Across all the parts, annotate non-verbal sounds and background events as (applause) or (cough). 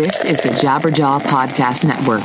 This is the Jabberjaw Podcast Network.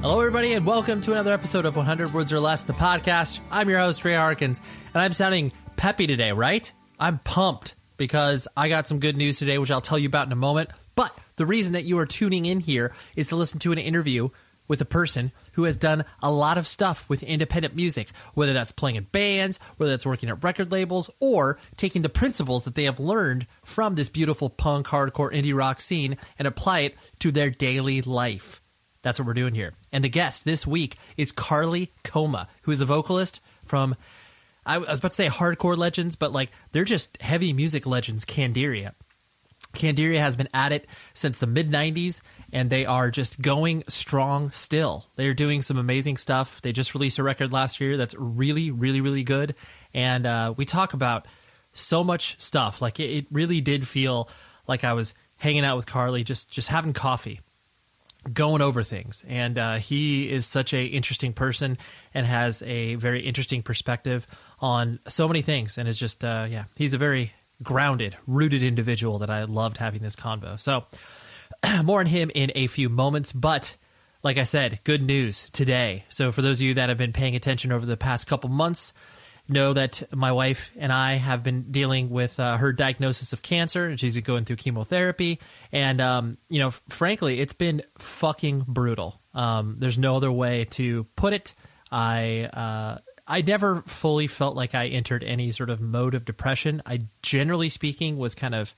Hello, everybody, and welcome to another episode of 100 Words or Less, the podcast. I'm your host, Ray Harkins, and I'm sounding peppy today, right? I'm pumped because I got some good news today, which I'll tell you about in a moment. But the reason that you are tuning in here is to listen to an interview with a person who has done a lot of stuff with independent music, whether that's playing in bands, whether that's working at record labels, or taking the principles that they have learned from this beautiful punk, hardcore, indie rock scene and apply it to their daily life. That's what we're doing here. And the guest this week is Carley Coma, who is the vocalist from, I was about to say hardcore legends, but like they're just heavy music legends, Candiria. Candiria has been at it since the mid 90s and they are just going strong still. They are doing some amazing stuff. They just released a record last year that's really, really, really good. And uh, we talk about so much stuff. Like it, it really did feel like I was hanging out with Carley, just just having coffee, going over things. And uh, he is such a interesting person and has a very interesting perspective on so many things. And is just uh, yeah, he's a very grounded, rooted individual that I loved having this convo. So (clears throat) more on him in a few moments, but like I said, good news today. So for those of you that have been paying attention over the past couple months, know that my wife and I have been dealing with uh, her diagnosis of cancer, and she's been going through chemotherapy. And um, you know, frankly, it's been fucking brutal. Um, there's no other way to put it. I uh, I never fully felt like I entered any sort of mode of depression. I generally speaking was kind of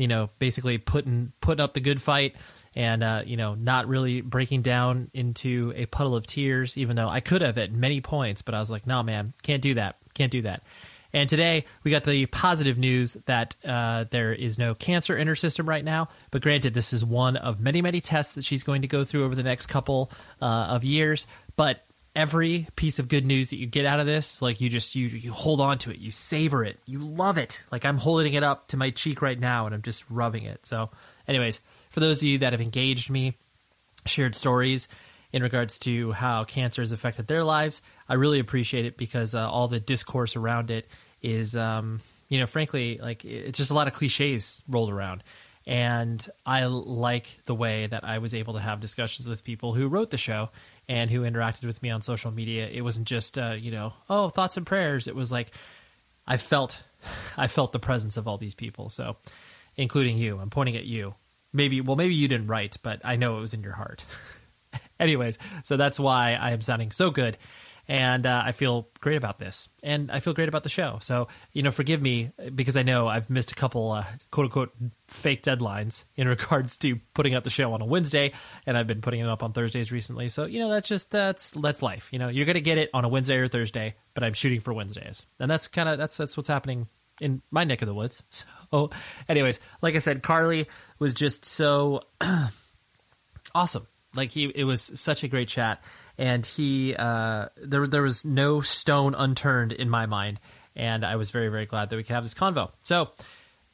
you know, basically putting putting up the good fight and uh, you know, not really breaking down into a puddle of tears, even though I could have at many points, but I was like, no, man, can't do that, can't do that. And today we got the positive news that uh, there is no cancer in her system right now. But granted, this is one of many, many tests that she's going to go through over the next couple uh, of years. But every piece of good news that you get out of this like you just you you hold on to it. You savor it. You love it. Like i'm holding it up to my cheek right now and i'm just rubbing it. So anyways for those of you that have engaged me shared stories in regards to how cancer has affected their lives i really appreciate it because uh, all the discourse around it is um, you know frankly like it's just a lot of cliches rolled around. And I like the way that I was able to have discussions with people who wrote the show and who interacted with me on social media. It wasn't just uh, you know, oh, thoughts and prayers. It was like I felt (laughs) I felt the presence of all these people. So, including you. I'm pointing at you. Maybe well, maybe you didn't write, but I know it was in your heart. (laughs) Anyways, so that's why I am sounding so good and uh, I feel great about this, and I feel great about the show. So you know, forgive me because I know I've missed a couple uh, quote unquote fake deadlines in (laughs) regards to putting up the show on a Wednesday, and I've been putting them up on Thursdays recently. So you know, that's just that's that's life. You know, you're gonna get it on a Wednesday or Thursday, but I'm shooting for Wednesdays, and that's kind of that's that's what's happening in my neck of the woods. (laughs) So, anyways, like I said, Carley was just so (clears throat) awesome. Like he, it was such a great chat and he uh, there there was no stone unturned in my mind, and I was very very glad that we could have this convo. So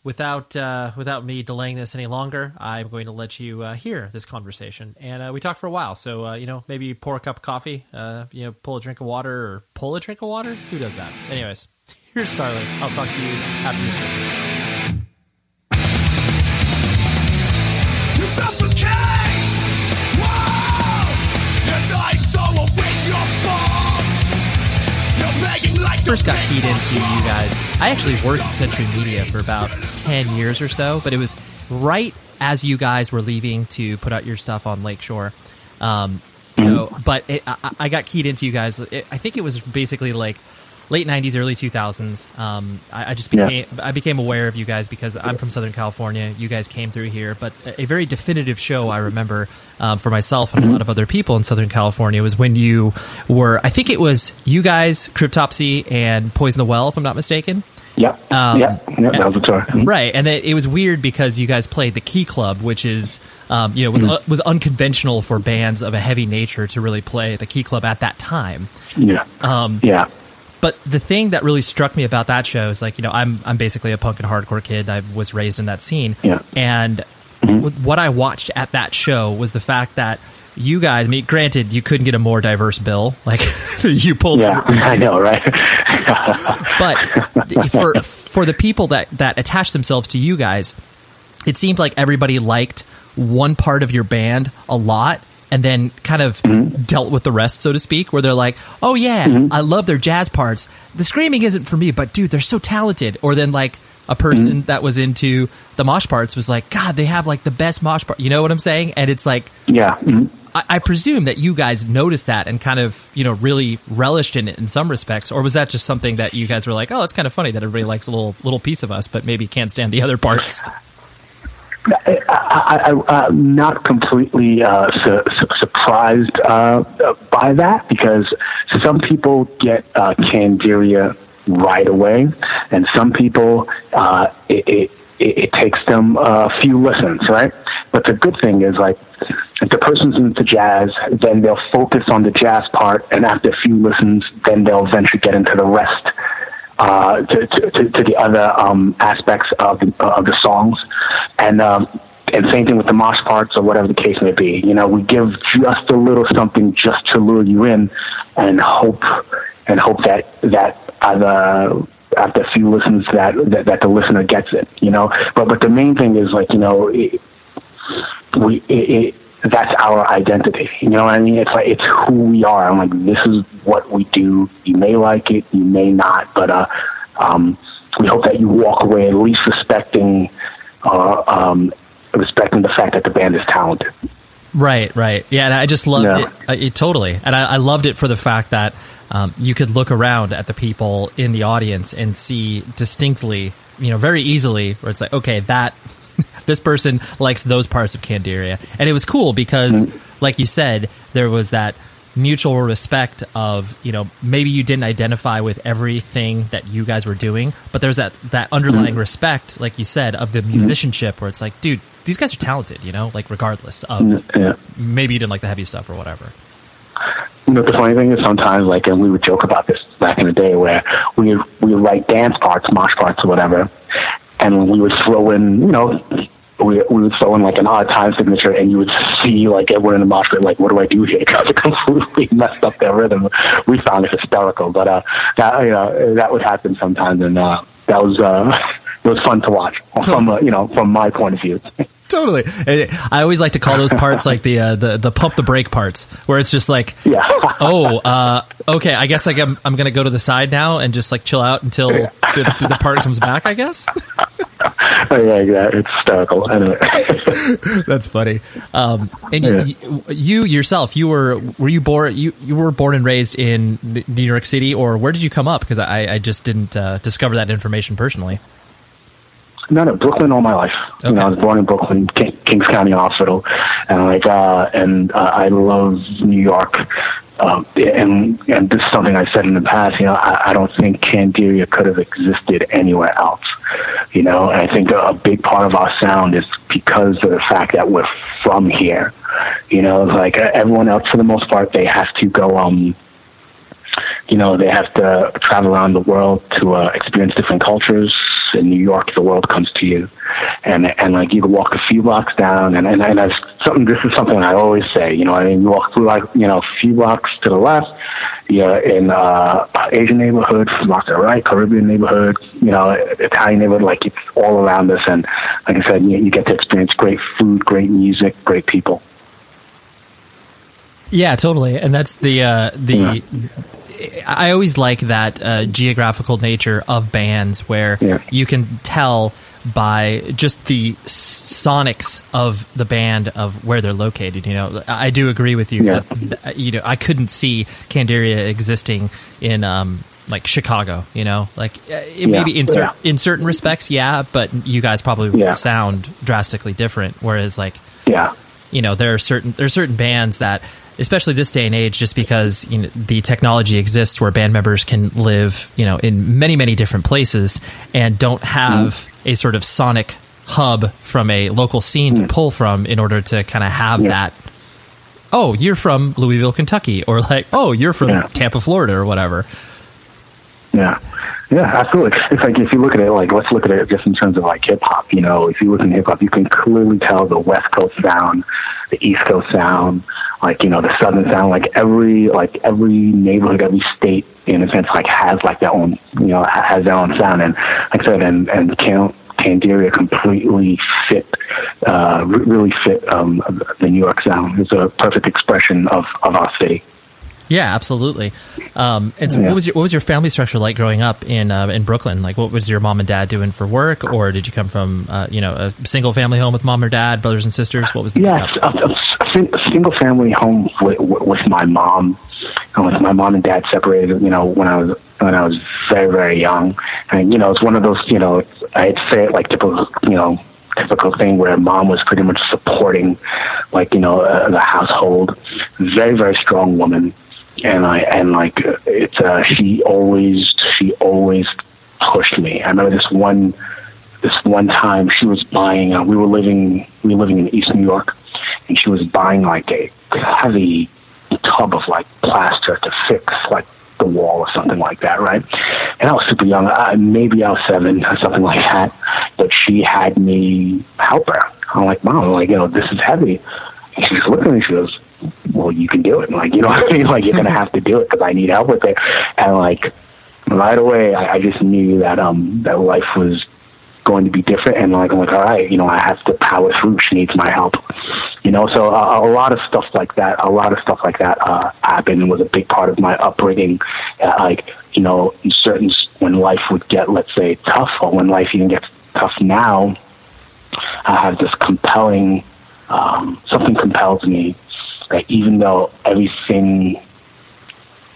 without uh, without me delaying this any longer, I'm going to let you uh, hear this conversation. And uh, we talked for a while, so uh, you know maybe pour a cup of coffee, uh, you know, pull a drink of water, or pull a drink of water. Who does that? Anyways, here's Carley. I'll talk to you after the surgery. First got keyed into you guys. I actually worked at Century Media for about ten years or so, but it was right as you guys were leaving to put out your stuff on Lakeshore. Um, so, but it, I, I got keyed into you guys. It, I think it was basically like late '90s, early 2000s. Um, I, I just Yeah. became I became aware of you guys because I'm from Southern California. You guys came through here, but a, a very definitive show I remember um, for myself and a lot of other people in Southern California was when you were. I think it was you guys, Cryptopsy and Poison the Well, if I'm not mistaken. Yep. Um. Yep. That was the tour. Mhm. Right, and it, it was weird because you guys played the Key Club, which is, um, you know, was, uh, was unconventional for bands of a heavy nature to really play the Key Club at that time. Yeah. Um, Yeah. But the thing that really struck me about that show is like, you know, I'm I'm basically a punk and hardcore kid. I was raised in that scene, Yeah. and mm-hmm. with what I watched at that show was the fact that you guys, I mean, granted, you couldn't get a more diverse bill. (laughs) Like you pulled, Yeah. (laughs) I know, right? (laughs) but for for the people that that attach themselves to you guys, it seemed like everybody liked one part of your band a lot and then kind of mm-hmm. dealt with the rest so to speak where they're like oh yeah mm-hmm. i love their jazz parts. The screaming isn't for me but dude they're so talented. Or then like a mm-hmm. person that was into the mosh parts was like god they have like the best mosh part. You know what i'm saying? And it's like yeah. Mhm. I, I presume that you guys noticed that and kind of, you know, really relished in it in some respects, or was that just something that you guys were like, oh, it's kind of funny that everybody likes a little little piece of us, but maybe can't stand the other parts? (laughs) I, I'm not completely uh, su- su- surprised uh, by that because some people get uh, Candiria right away, and some people uh, it, it, it, takes them a few listens, right? But the good thing is, like, if the person's into jazz, then they'll focus on the jazz part, and after a few listens, then they'll eventually get into the rest uh, to, to, to, to the other um, aspects of the, of the songs, and um, and same thing with the mosh parts or whatever the case may be. You know, we give just a little something just to lure you in, and hope and hope that that either after a few listens that, that that the listener gets it. You know, but but the main thing is like you know. It, we it, it, that's our identity. You know what I mean? It's like it's who we are. I'm like this is what we do. You may like it, you may not, but uh, um, we hope that you walk away at least respecting, uh, um, respecting the fact that the band is talented. Right, right. Yeah, and I just loved Yeah. it, uh, it totally. And I, I loved it for the fact that um, you could look around at the people in the audience and see distinctly, you know, very easily where it's like, okay, that (laughs) this person likes those parts of Candiria. And it was cool because, like you said, there was that mutual respect of, you know, maybe you didn't identify with everything that you guys were doing, but there's that, that underlying respect, like you said, of the musicianship where it's like, dude, these guys are talented, you know, like regardless of Yeah. maybe you didn't like the heavy stuff or whatever. You know, the funny thing is sometimes, like, and we would joke about this back in the day, where we would, we would write dance parts, mosh parts, or whatever, and we would throw in, you know, we, we would throw in like an odd time signature, and you would see like everyone in the mosh pit, like, what do I do here? (laughs) Because it completely (laughs) messed up their rhythm. We found it hysterical, but uh, that you know that would happen sometimes, and uh, that was uh, (laughs) it was fun to watch from uh, you know from my point of view. (laughs) Totally. I always like to call those parts like the uh, the the pump the brake parts, where it's just like, yeah, (laughs) oh, uh, okay, I guess like I'm I'm gonna go to the side now and just like chill out until the, the part comes back. I guess. (laughs) oh, yeah, yeah, it's hysterical. Anyway. That's funny. Um, and Yeah. you, you yourself, you were were you born you you were born and raised in New York City, or where did you come up? Because I, I just didn't uh, discover that information personally. No, no, Brooklyn all my life. You know, I was born in Brooklyn, King, Kings County Hospital, and like, uh, and uh, I love New York. Um, and and this is something I said in the past. You know, I, I don't think Candiria could have existed anywhere else. You know, and I think a big part of our sound is because of the fact that we're from here. You know, like everyone else, for the most part, they have to go. Um, you know, they have to travel around the world to uh, experience different cultures, in New York, the world comes to you, and and like you can walk a few blocks down, and and and that's something. This is something I always say. You know, I mean, you walk through like you know a few blocks to the left, you're in uh, Asian neighborhood, blocks to the right, Caribbean neighborhood, you know, Italian neighborhood. Like it's all around us, and like I said, you, you get to experience great food, great music, great people. Yeah, totally. And that's the uh, the. I always like that uh, geographical nature of bands where Yeah. you can tell by just the s- sonics of the band of where they're located. You know, I do agree with you. Yeah. That, you know, I couldn't see Candiria existing in um, like Chicago. You know, like uh, it Yeah, maybe in cer- yeah. in certain respects, yeah, but you guys probably would sound drastically different. Whereas like Yeah, you know there are certain there are certain bands that especially this day and age just because you know the technology exists where band members can live you know in many many different places and don't have a sort of sonic hub from a local scene to hmm. pull from in order to kind of have Yeah. that oh you're from Louisville Kentucky or like oh you're from Yeah. Tampa Florida or whatever Yeah, yeah, absolutely. It's like if you look at it, like let's look at it just in terms of like hip hop. You know, if you look in hip hop, you can clearly tell the West Coast sound, the East Coast sound, like you know the Southern sound. Like every like every neighborhood, every state, in a sense, like has like their own, you know, has their own sound. And like I said, and and Can- Candiria completely fit, uh, really fit um, the New York sound. It's a perfect expression of of our city. Yeah absolutely um, and so Yeah. what was your what was your family structure like growing up in uh, in Brooklyn like what was your mom and dad doing for work or did you come from uh, you know a single family home with mom or dad brothers and sisters what was the Yes, a, a, a single family home with, with my mom. With my mom and dad separated, you know, when I was when I was very very young, and you know, it's one of those, you know, I'd say it like typical, you know, typical thing where mom was pretty much supporting, like you know, uh, the household. Very very strong woman, and I and like it's uh, she always she always pushed me. I remember this one this one time she was buying uh, we were living we were living in east new york and she was buying like a heavy tub of like plaster to fix like the wall or something like that right? And i was super young uh, maybe i was seven or something like that but she had me help her. I'm like mom I'm like you know this is heavy. And she's looking at me she goes well you can do it. Like you know (laughs) what i mean? Like you're gonna have to do it because i need help with it. And like right away I, I just knew that um that life was going to be different. And like I'm like all right you know I have to power through. She needs my help. You know so a, lot of stuff like that a lot of stuff like that uh happened and was a big part of my upbringing. Uh, like you know in certain when life would get let's say tough or when life even gets tough now I have this compelling um something compels me that even though everything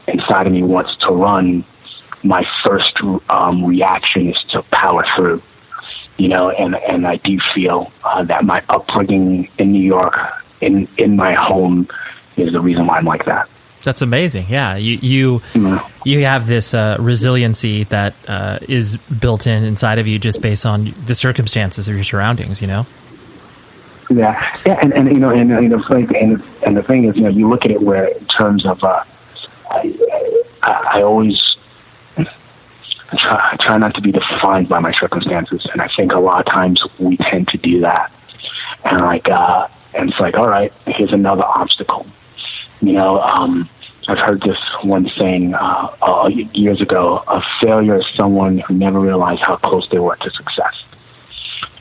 inside of me wants to run my first um, reaction is to power through you know, and and I do feel uh, that my upbringing in New York, in in my home, is the reason why I'm like that. That's amazing. Yeah, you you you have this uh, resiliency that uh, is built in inside of you just based on the circumstances of your surroundings. You know. Yeah, yeah, and, and you know, and you know, like, and and the thing is, you know, you look at it where in terms of, uh, I, I, I always try, try not to be defined by my circumstances, and I think a lot of times we tend to do that, and like, uh, and it's like, all right, here's another obstacle, you know. Um, I've heard this one saying uh, uh, years ago: a failure is someone who never realized how close they were to success,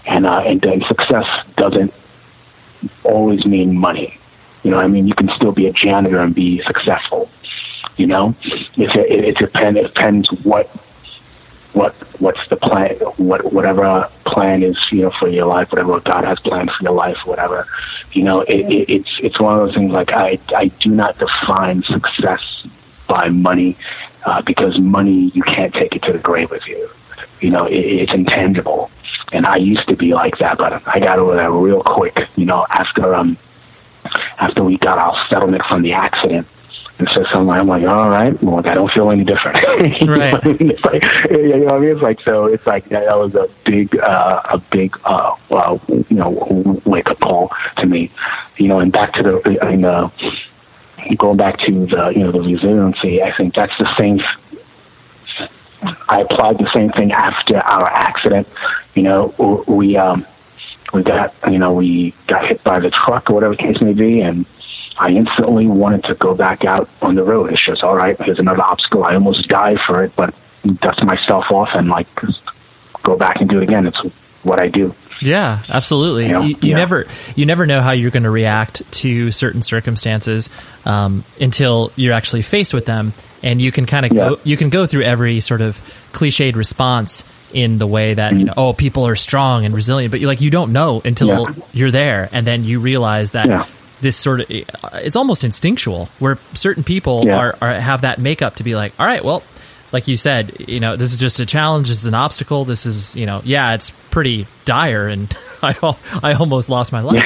and uh, and then success doesn't always mean money. You know, I mean, you can still be a janitor and be successful. You know, it's a, it, it depends. It depends what what what's the plan. What whatever plan is, you know, for your life, whatever God has planned for your life, whatever. You know, it, it, it's it's one of those things. Like I I do not define success by money uh, because money you can't take it to the grave with you. You know, it, it's intangible. And I used to be like that, but I got over that real quick. You know, after um after we got our settlement from the accident. And so something I'm like, all right, well, I don't feel any different. (laughs) Right. what I mean? It's like, (laughs) you know what I mean? It's like, so it's like, that was a big, uh, a big, uh, uh, you know, wake up call to me, you know, and back to the, I mean, uh, going back to the, you know, the resiliency, I think that's the same, I applied the same thing after our accident. You know, we um, we got you know we got hit by the truck or whatever the case may be, and I instantly wanted to go back out on the road. It's just all right. Here's another obstacle. I almost died for it, but dust myself off and like go back and do it again. It's what I do. Yeah, absolutely. You know? You, you Yeah. never you never know how you're going to react to certain circumstances um, until you're actually faced with them, and you can kind of Yeah. go, you can go through every sort of cliched response in the way that you know oh people are strong and resilient, but you like you don't know until Yeah. you're there, and then you realize that. Yeah. This sort of it's almost instinctual where certain people Yeah. are, are have that makeup to be like, all right, well, like you said, you know, this is just a challenge. This is an obstacle. This is, you know, yeah, it's pretty dire, and (laughs) I I almost lost my life,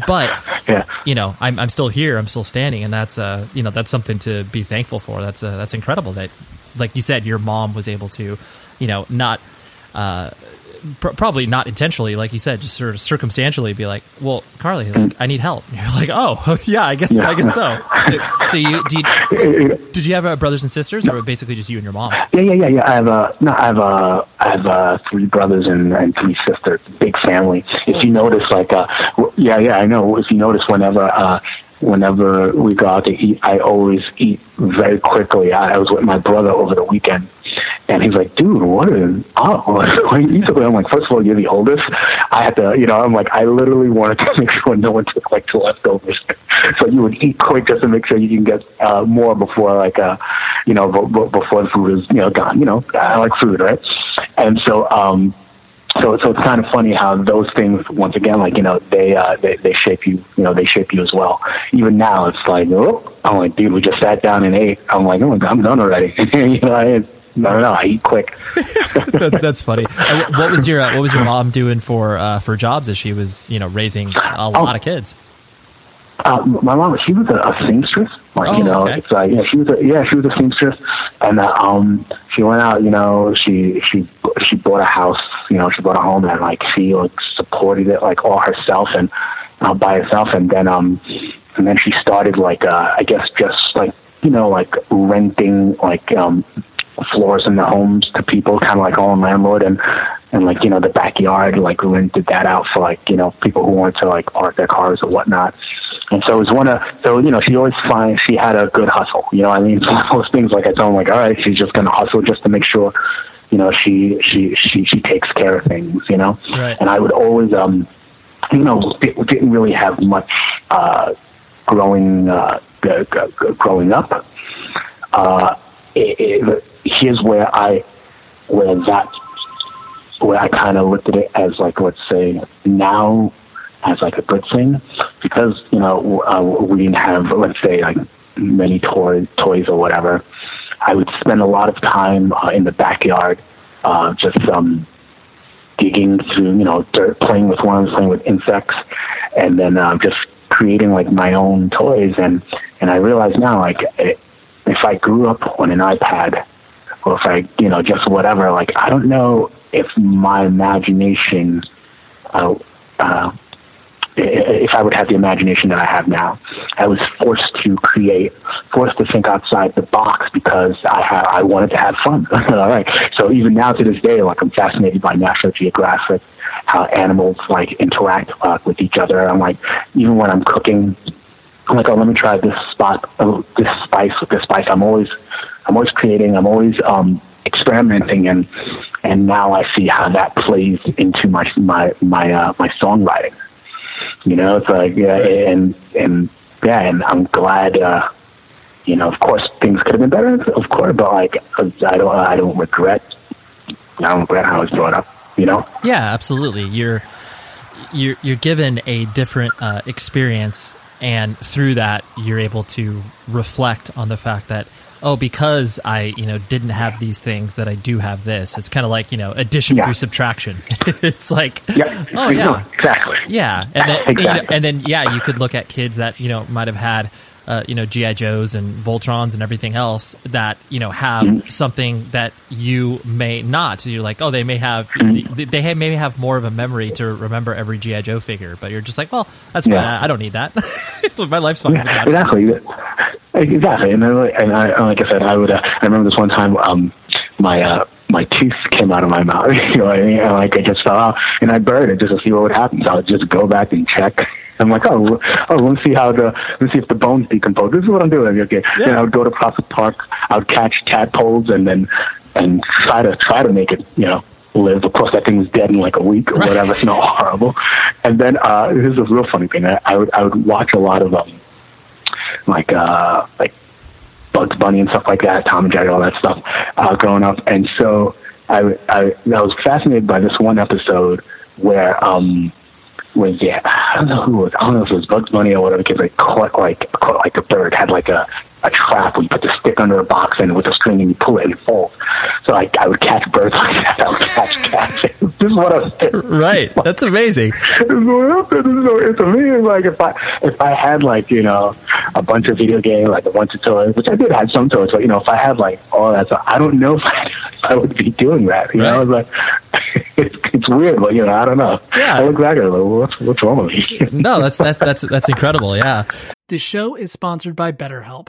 (laughs) but Yeah. you know, I'm I'm still here. I'm still standing, and that's uh, you know, that's something to be thankful for. That's uh, that's incredible that, like you said, your mom was able to, you know, not. Uh, pr- probably not intentionally, like you said, just sort of circumstantially be like, "Well, Carley, like, I need help." And (laughs) you're like, "Oh, (laughs) yeah, I guess, Yeah. I guess so." So, so you did, (laughs) did you have uh, brothers and sisters, or basically just you and your mom? Yeah, yeah, yeah, yeah. I have uh, no, I have uh, I have uh, three brothers and, and three sisters. Big family. If you notice, like, uh, yeah, yeah, I know. If you notice, whenever uh, whenever we go out to eat, I always eat very quickly. I, I was with my brother over the weekend, and he's like, "Dude, what is oh, why you eat so quick?" I'm like, first of all, you're the oldest. I had to, you know, I'm like, I literally wanted to (laughs) make sure no one took like the leftovers, (laughs) so you would eat quick just to make sure you can get uh, more before like uh, you know, b- b- before the food is you know gone. You know, I like food, right? And so, um, so so it's kind of funny how those things once again like you know they uh they, they shape you you know they shape you as well even now it's like oh i'm like dude we just sat down and ate i'm like oh i'm done already (laughs) you know I, no no no i eat quick (laughs) (laughs) That- that's funny. Uh, what was your uh, What was your mom doing for uh, for jobs as she was you know raising a lot of kids? Uh, my mom, she was a, a seamstress. Like Oh, you know, okay. it's like yeah, she was a yeah, she was a seamstress, and uh, um, she went out. You know, she she she bought a house. You know, she bought a home, and like she like supported it like all herself and uh, by herself, and then um, and then she started like uh, I guess just like you know like renting like um floors in the homes to people, kind of like own landlord, and and like you know the backyard, like rented that out for like you know people who wanted to like park their cars or whatnot. And so it was one of so you know she always finds she had a good hustle. You know, what I mean, it's (laughs) one of those things like I told him like, all right, she's just gonna hustle just to make sure, you know, she she she she takes care of things. You know, Right. and I would always um, you know, didn't really have much uh, growing uh, growing up. Uh, it, it, here's where I where that where I kind of looked at it as like let's say now as like a good thing because you know uh, we didn't have let's say like many toys toys or whatever. I would spend a lot of time uh, in the backyard, uh, just um, digging through you know dirt, playing with worms, playing with insects, and then uh, just creating like my own toys. And and I realize now like it, if I grew up on an iPad or if I, you know, just whatever, like, I don't know if my imagination, uh, uh, if I would have the imagination that I have now. I was forced to create, forced to think outside the box because I ha- I wanted to have fun. (laughs) All right. So even now to this day, like, I'm fascinated by National Geographic, how animals, like, interact uh, with each other. I'm like, even when I'm cooking, I'm like, oh, let me try this spot, oh, this spice with this spice. I'm always, I'm always creating. I'm always um, experimenting, and and now I see how that plays into my my my uh, my songwriting. You know, it's like yeah, and and yeah, and I'm glad. Uh, you know, of course, things could have been better, of course, but like, I don't, I don't regret. I don't regret how I was brought up. You know. Yeah, absolutely. You're you're you're given a different uh, experience, and through that, you're able to reflect on the fact that oh, because I you know didn't have these things, that I do have this. It's kind of like you know addition Yeah. through subtraction. (laughs) it's like Yeah. oh yeah, Exactly. yeah, and then you know, and then yeah, you could look at kids that you know might have had. Uh, you know GI Joes and Voltrons and everything else that you know have Mm-hmm. something that you may not. You're like, oh, they may have Mm-hmm. they, have, maybe have more of a memory to remember every GI Joe figure, but you're just like, well, that's fine. Yeah. I, I don't need that. (laughs) My life's fine Yeah, that. Exactly. And, then, and I, and like I said, I would. Uh, I remember this one time. Um, my uh, my tooth came out of my mouth. (laughs) You know what I mean? And like I just fell out, and I buried it just to see what would happen. So I would just go back and check. (laughs) I'm like, oh, oh, let's see how the let's see if the bones decompose. This is what I'm doing. Okay, yeah. then I would go to Prospect Park. I would catch tadpoles and then and try to try to make it, you know, live. Of course, that thing was dead in like a week or whatever. You know, horrible. And then uh, this is a real funny thing. I, I would I would watch a lot of um like uh like Bugs Bunny and stuff like that, Tom and Jerry, all that stuff, uh, growing up. And so I, I, I was fascinated by this one episode where, um, where yeah, I don't know who it was. I don't know if it was Bugs Bunny or whatever. Because like caught like caught like a bird had like a a trap where you put the stick under a box and with a string and you pull it and it falls. So I, I would catch birds (laughs) like that. I would catch cats. (laughs) this is what I was Right. That's amazing. (laughs) This is it's amazing. Like if I if I had like you know a bunch of video games, like a bunch of toys, which I did have some toys, but you know if I had like all that stuff, I don't know if I, if I would be doing that. You right. know, I was like. It's, it's weird, but you know, I don't know. Yeah. I look back at it, like, what's what's wrong with me? no, that's that, that's that's incredible. Yeah. The show is sponsored by BetterHelp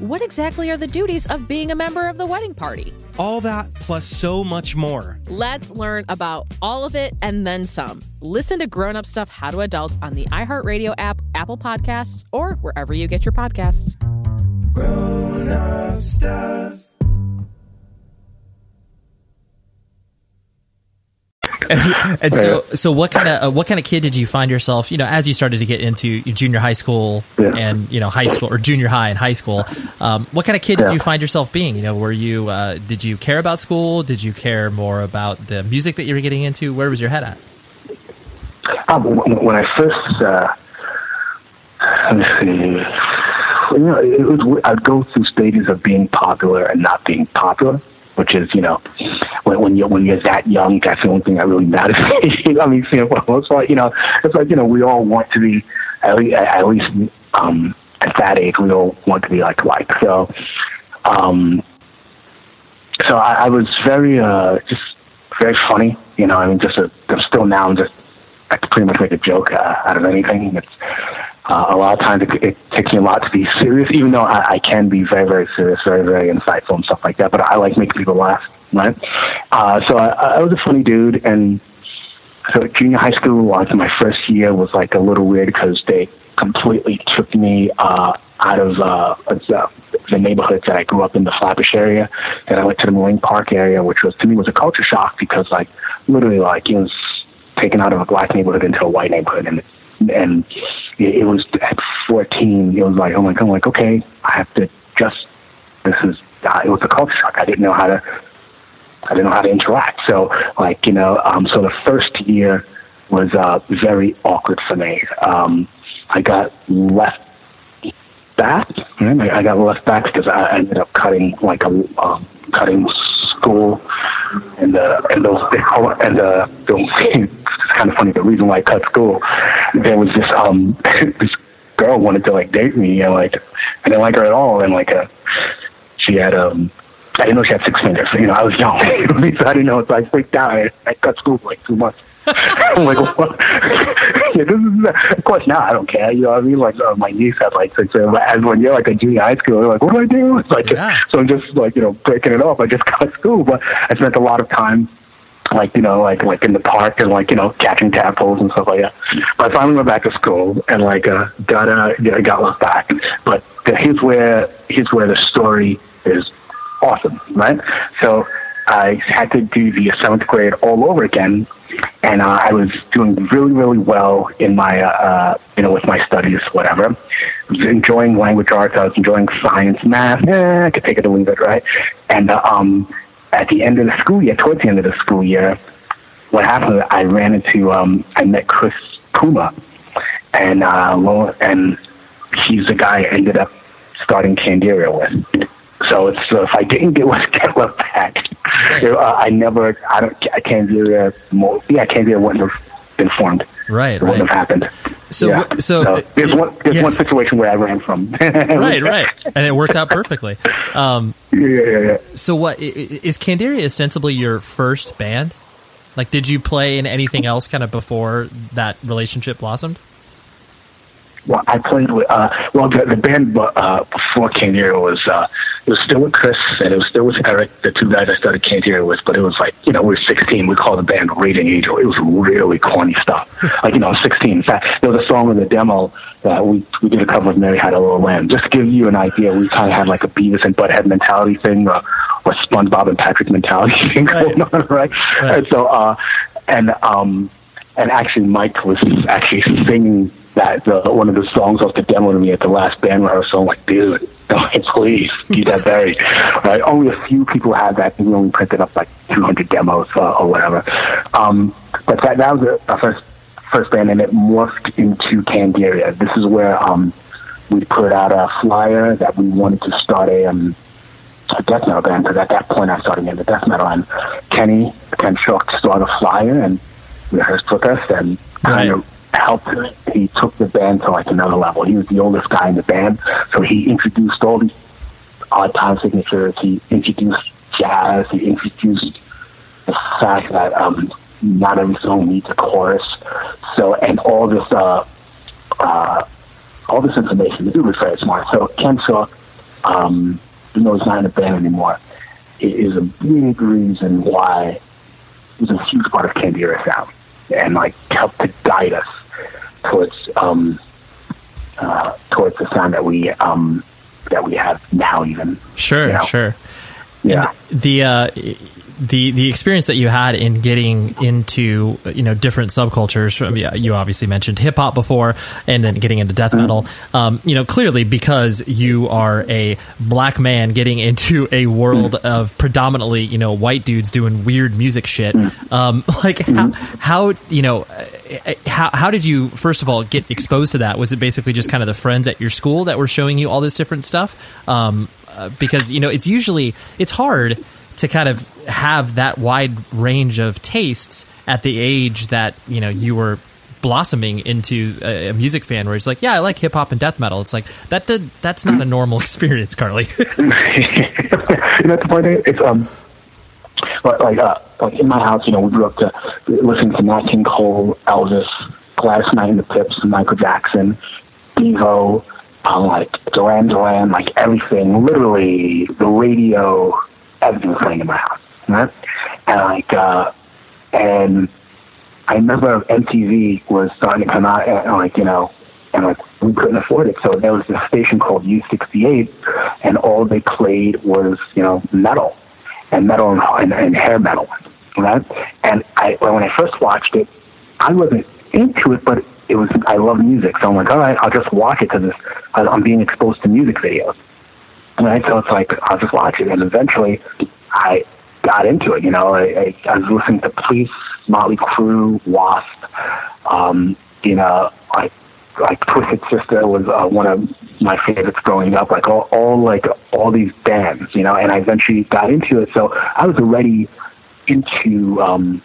what exactly are the duties of being a member of the wedding party? All that plus so much more. Let's learn about all of it and then some. Listen to Grown Up Stuff How to Adult on the iHeartRadio app, Apple Podcasts, or wherever you get your podcasts. Grown Up Stuff. And, (laughs) and so, so what kind of uh, what kind of kid did you find yourself? You know, as you started to get into junior high school yeah. and you know high school or junior high and high school, um, what kind of kid yeah. did you find yourself being? You know, were you uh, did you care about school? Did you care more about the music that you were getting into? Where was your head at? Um, when I first, uh, let me see, you know, was I'd go through stages of being popular and not being popular which is you know when when you're when you're that young, that's the only thing that really matters. (laughs) I mean, you know, it's like you know, it's like you know, we all want to be at least at least um, at that age, we all want to be like like so. Um, so I, I was very uh, just very funny, you know. I mean, just a, I'm still now I'm just I could pretty much make a joke uh, out of anything. It's uh, a lot of times it, it takes me a lot to be serious, even though I, I can be very, very serious, very, very insightful and stuff like that. But I like making people laugh, right? Uh, so I, I was a funny dude, and so junior high school, like my first year, was like a little weird because they completely took me uh, out of uh, the, the neighborhoods that I grew up in, the Flatbush area, and I went to the Marine Park area, which was to me was a culture shock because like literally like it was taken out of a black neighborhood into a white neighborhood, and and it, was at 14, it was like oh my god, I'm like okay, I have to just this is uh, it was a culture shock. I didn't know how to I didn't know how to interact. So like you know, um, so the first year was uh, very awkward for me. Um, I got left back. I got left back because I ended up cutting like a um, cutting school, and the and those and the, the (laughs) it's kind of funny. The reason why I cut school, there was this um (laughs) this girl wanted to like date me, and like I didn't like her at all, and like uh, she had um. I didn't know she had six fingers. You know, I was young, (laughs) so I didn't know. So I freaked out. I, I cut school for like two months. I'm like, what? Yeah, this is, of course, now I don't care. You know what I mean? Like, uh, my niece had like six, uh, as when you're like a junior high school, you're like, what do I do? It's like, yeah. so I'm just like, you know, breaking it off. I just (laughs) got school, but I spent a lot of time like you know, like like in the park and like you know catching tadpoles and stuff like that. But I finally went back to school and like uh, got uh, you know, got left back. But here's where here's where the story is awesome, right? So I had to do the seventh grade all over again, and uh, I was doing really, really well in my, uh, uh, you know, with my studies, whatever. I was enjoying language arts. I was enjoying science, math. Eh, I could take it or leave it, right? And uh, um, at the end of the school year, towards the end of the school year, what happened? I ran into, um, I met Chris Puma, and uh, and he's the guy I ended up starting Candiria with. So it's uh, if I didn't get (laughs) what get left uh, I never, I don't, I can't do that. More, yeah, I can't do it. Wouldn't have been formed. Right, it right. wouldn't have happened. So, yeah. so, so there's one, there's yeah. one situation where I ran from. (laughs) right, right, and it worked out perfectly. Um, yeah, yeah, yeah. So, what is Candiria ostensibly your first band? Like, did you play in anything else kind of before that relationship blossomed? Well, I played with, uh, well, the, the band uh, before Candiria was, uh, it was still with Chris and it was still with Eric, the two guys I started Candiria with, but it was like, you know, we were 16. We called the band Raging Angel. It was really corny stuff. (laughs) like, you know, 16. In fact, there was a song in the demo that we, we did a cover of Mary Had a Little Lamb. Just to give you an idea, we kind of had like a Beavis and Butthead mentality thing or, or SpongeBob and Patrick mentality (laughs) thing going on, right? And so, uh, and, um, and actually Mike was actually singing that the, one of the songs off the demo to me at the last band rehearsal. I'm like, dude, (laughs) no, please do that very. Right? Only a few people had that. And we only printed up like 200 demos uh, or whatever. Um, but that, that was our first first band, and it morphed into Candiria. This is where um, we put out a flyer that we wanted to start a. Um, a death metal band because at that point I started the death metal and Kenny Ken Schalk started a flyer and rehearsed with us and kind of helped him. he took the band to like another level. He was the oldest guy in the band, so he introduced all these odd time signatures. He introduced jazz. He introduced the fact that um, not every song needs a chorus. So and all this uh, uh, all this information. The dude was very smart. So Ken Schalk, um, even though he's not in the band anymore, is a big reason why he's a huge part of Candiria sound and like helped to guide us towards um, uh, towards the sound that we um, that we have now. Even Sure, you know? sure. Yeah. And the uh, the the experience that you had in getting into you know different subcultures. I mean, You obviously mentioned hip hop before, and then getting into death metal. Um, you know, clearly because you are a black man getting into a world of predominantly you know white dudes doing weird music shit. Um, (laughs) like how how you know how how did you first of all get exposed to that? Was it basically just kind of the friends at your school that were showing you all this different stuff? Um, uh, because you know it's usually it's hard to kind of have that wide range of tastes at the age that you know you were blossoming into a, music fan where it's like yeah i like hip-hop and death metal. It's like that did, that's not a normal (laughs) experience carley. (laughs) Know, the point it's um, but like uh, like in my house, you know, we grew up to listening to Nat King Cole, Elvis, Gladys Knight and the Pips, Michael Jackson, Devo, um, like Duran Duran, like everything. Literally, the radio, everything was playing in my house, right? And like, uh, and I remember MTV was starting to come out, and like you know, and like we couldn't afford it, so there was this station called U68, and all they played was you know metal, and metal and, and, and hair metal, right? And I when I first watched it, I wasn't into it, but it was I love music, so I'm like, all right, I'll just watch it because I'm being exposed to music videos, right? So it's like I'll just watch it, and eventually I got into it. You know, I, I, I was listening to Police, Motley Crue, Wasp. Um, you know, like like Twisted Sister was uh, one of my favorites growing up. Like all, all like all these bands, you know. And I eventually got into it, so I was already into um,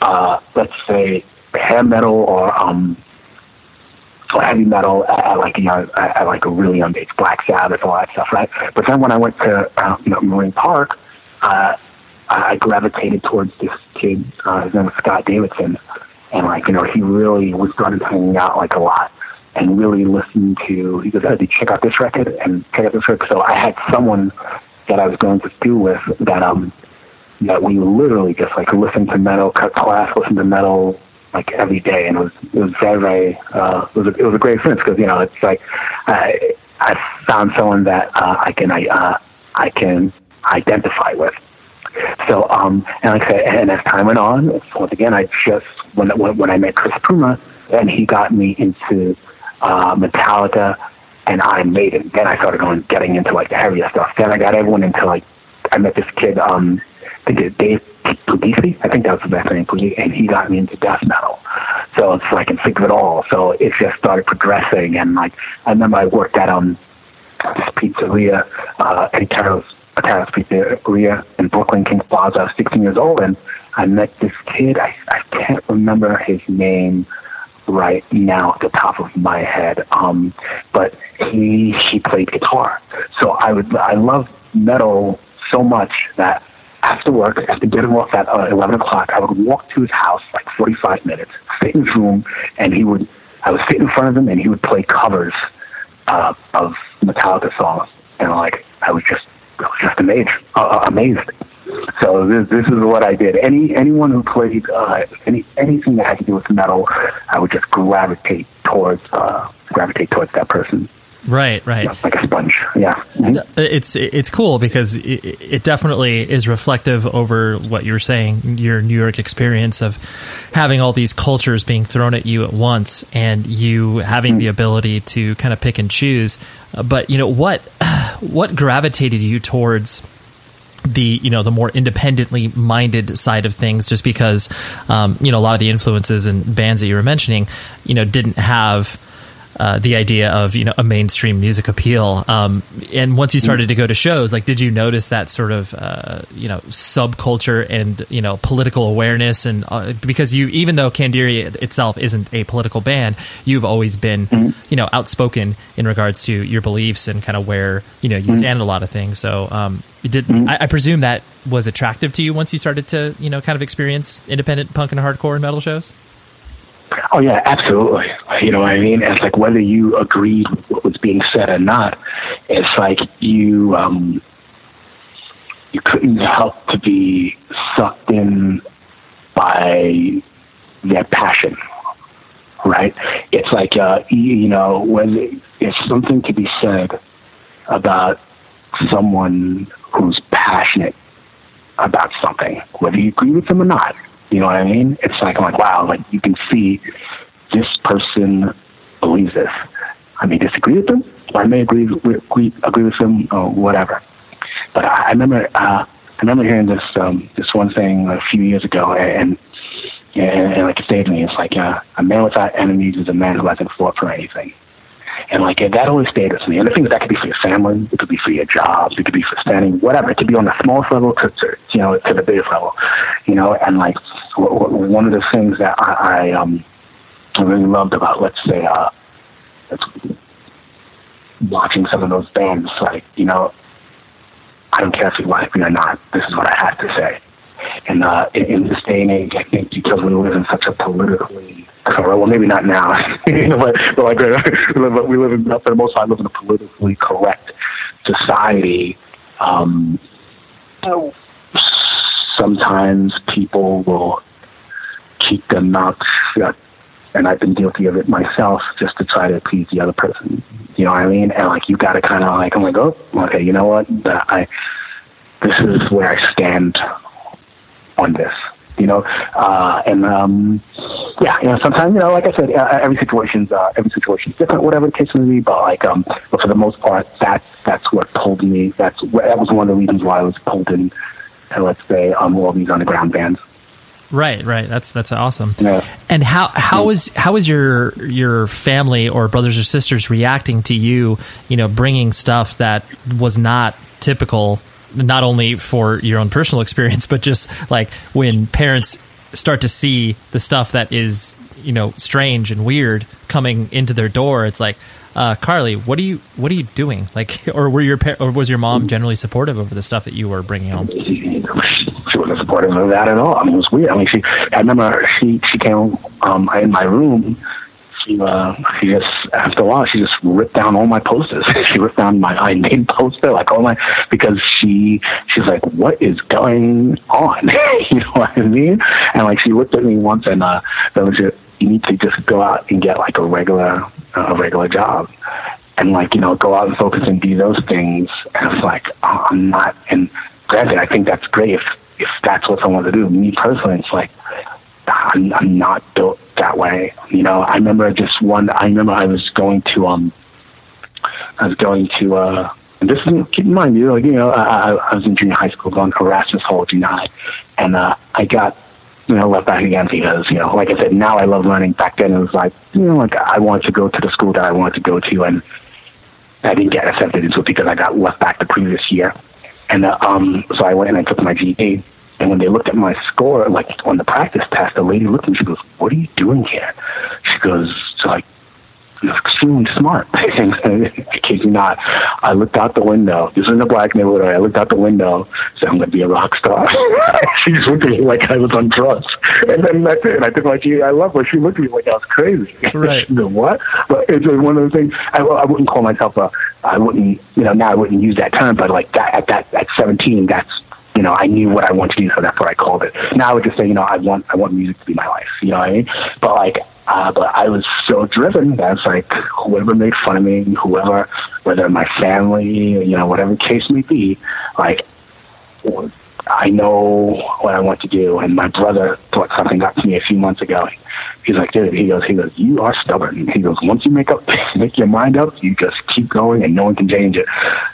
uh, let's say hair metal or um, or heavy metal at, like you know at, at like a really young age, Black Sabbath, all that stuff, right? But then when I went to uh, you know Marine Park, uh, I gravitated towards this kid. Uh, his name was Scott Davidson, and like you know he really was started hanging out like a lot and really listened to. He goes, "Oh, did you check out this record and check out this record?" So I had someone that I was going to school with that um that we literally just like listened to metal, cut class, listened to metal like every day, and it was it was very very uh, it was a, it was a great experience because you know it's like I I found someone that uh, I can I uh, I can identify with. So um and like I said, and as time went on, once again I just when when, when I met Chris Puma, and he got me into uh, Metallica and Iron Maiden. Then I started going getting into like the heavier stuff. Then I got everyone into like I met this kid um I think it's Dave Puglisi. I think that was the best name, Puglisi, and he got me into death metal. So it's like can think of it all. So it just started progressing, and like I remember I worked at um this pizzeria, uh, Eddie Carroll's Carroll's Pizzeria in Brooklyn, Kings Plaza. I was 16 years old, and I met this kid. I I can't remember his name right now at the top of my head. Um, but he he played guitar, so I would I love metal so much that after work, after getting off at uh, 11 o'clock, I would walk to his house like 45 minutes, sit in his room, and he would, I would sit in front of him and he would play covers uh, of Metallica songs. And like, I was just, I was just amazed, uh, amazed. So this, this is what I did. Any, anyone who played, uh, any, anything that had to do with metal, I would just gravitate towards, uh, gravitate towards that person. Right, right. Yeah, like a sponge. Yeah. Mm-hmm. It's it's cool because it, it, definitely is reflective over what you were saying, your New York experience of having all these cultures being thrown at you at once and you having mm-hmm. the ability to kind of pick and choose. But, you know, what (sighs) what gravitated you towards the you know the more independently minded side of things just because um, you know a lot of the influences and bands that you were mentioning you know didn't have uh, the idea of you know a mainstream music appeal. Um, and once you started to go to shows, like, did you notice that sort of uh, you know subculture and you know political awareness? And uh, because you, even though Candiria itself isn't a political band, you've always been mm-hmm. you know outspoken in regards to your beliefs and kind of where you know you mm-hmm. stand in a lot of things. So um, did mm-hmm. I, I presume that was attractive to you once you started to you know kind of experience independent punk and hardcore and metal shows? Oh yeah, absolutely. You know what I mean? It's like whether you agreed with what was being said or not, it's like you um, you couldn't help to be sucked in by their passion, right? It's like uh, you know when there's something to be said about someone who's passionate about something, whether you agree with them or not. You know what I mean? It's like I'm like, wow, like you can see this person believes this. I may disagree with them, or I may agree agree, agree with them, or whatever. But I, I remember uh, I remember hearing this um, this one thing a few years ago, and and, and like it with me. It's like uh, a man without enemies is a man who hasn't fought for anything. And like that always stayed with me. And the thing is that could be for your family, it could be for your job, it could be for standing, whatever. It could be on the smallest level to, to you know to the biggest level, you know. And like w- w- one of the things that I, I um really loved about let's say uh let's, watching some of those bands, like you know, I don't care if you like me or not. This is what I have to say. And uh, in, in this day and age, I think because we live in such a politically correct, well, maybe not now, (laughs) but, but like (laughs) we live, we live in, for the most part, live in a politically correct society. Um, sometimes people will keep their mouth shut and I've been guilty of it myself just to try to please the other person. You know what I mean? And like you got to kind of like I'm like, oh, okay, you know what? I this is where I stand on this. You know, uh, and um, yeah, you know, sometimes you know, like I said, uh, every situation's uh, every situation's different, whatever the case may be. But like, um, but for the most part, that's that's what pulled me. That's that was one of the reasons why I was pulled in. To, let's say um, all these underground bands. Right, right. That's that's awesome. Yeah. And how how is how is your your family or brothers or sisters reacting to you? You know, bringing stuff that was not typical, not only for your own personal (laughs) experience, but just like when parents start to see the stuff that is you know strange and weird coming into their door. It's like, uh, Carley, what are you what are you doing? (laughs) Like, or were your par- or was your mom generally supportive over the stuff that you were bringing home? she wasn't supportive of that at all. I mean, it was weird. I mean, she, I remember she, she came, um, in my room. She, uh, she just, after a while, she just ripped down all my posters. (laughs) she ripped down my I name poster, like all my, because she, she's like, what is going on? (laughs) you know what I mean? And like, she looked at me once and, uh, that was just, you need to just go out and get like a regular, uh, a regular job and like, you know, go out and focus and do those things. And it's like, oh, I'm not, and granted, I think that's great if, if that's what someone to do. Me personally, it's like I'm, I'm not built that way. You know, I remember just one. I remember I was going to um, I was going to uh, and this is keep in mind, you know, like, you know, I, I was in junior high school, going to Erasmus Hall Junior High, and uh, I got you know left back again because you know, like I said, now I love learning. Back then, it was like you know, like I wanted to go to the school that I wanted to go to, and I didn't get accepted into it because I got left back the previous year. And uh, um, so I went and I took my GED. And when they looked at my score, like on the practice test, the lady looked at me. She goes, "What are you doing here?" She goes, "So like, you're extremely smart." (laughs) I kid you not. I looked out the window. This is in a black neighborhood. I looked out the window. Said, "I'm going to be a rock star." (laughs) she just looked at me like I was on drugs. And then that's it. And I think like. I love her. She looked at me like I was crazy. (laughs) Right. she said, "What?" But it's like one of the things. I, I wouldn't call myself a. I wouldn't. You know, now I wouldn't use that term. But like that at that at 17, that's you know, I knew what I wanted to do, so that's what I called it. Now I would just say, you know, I want I want music to be my life. You know what I mean? But like, uh, but I was so driven that it's like whoever made fun of me, whoever, whether my family, you know, whatever case may be, like I know what I want to do. And my brother brought something up to me a few months ago. He's like, dude, he goes, he goes, you are stubborn. He goes, once you make up, (laughs) make your mind up, you just keep going and no one can change it.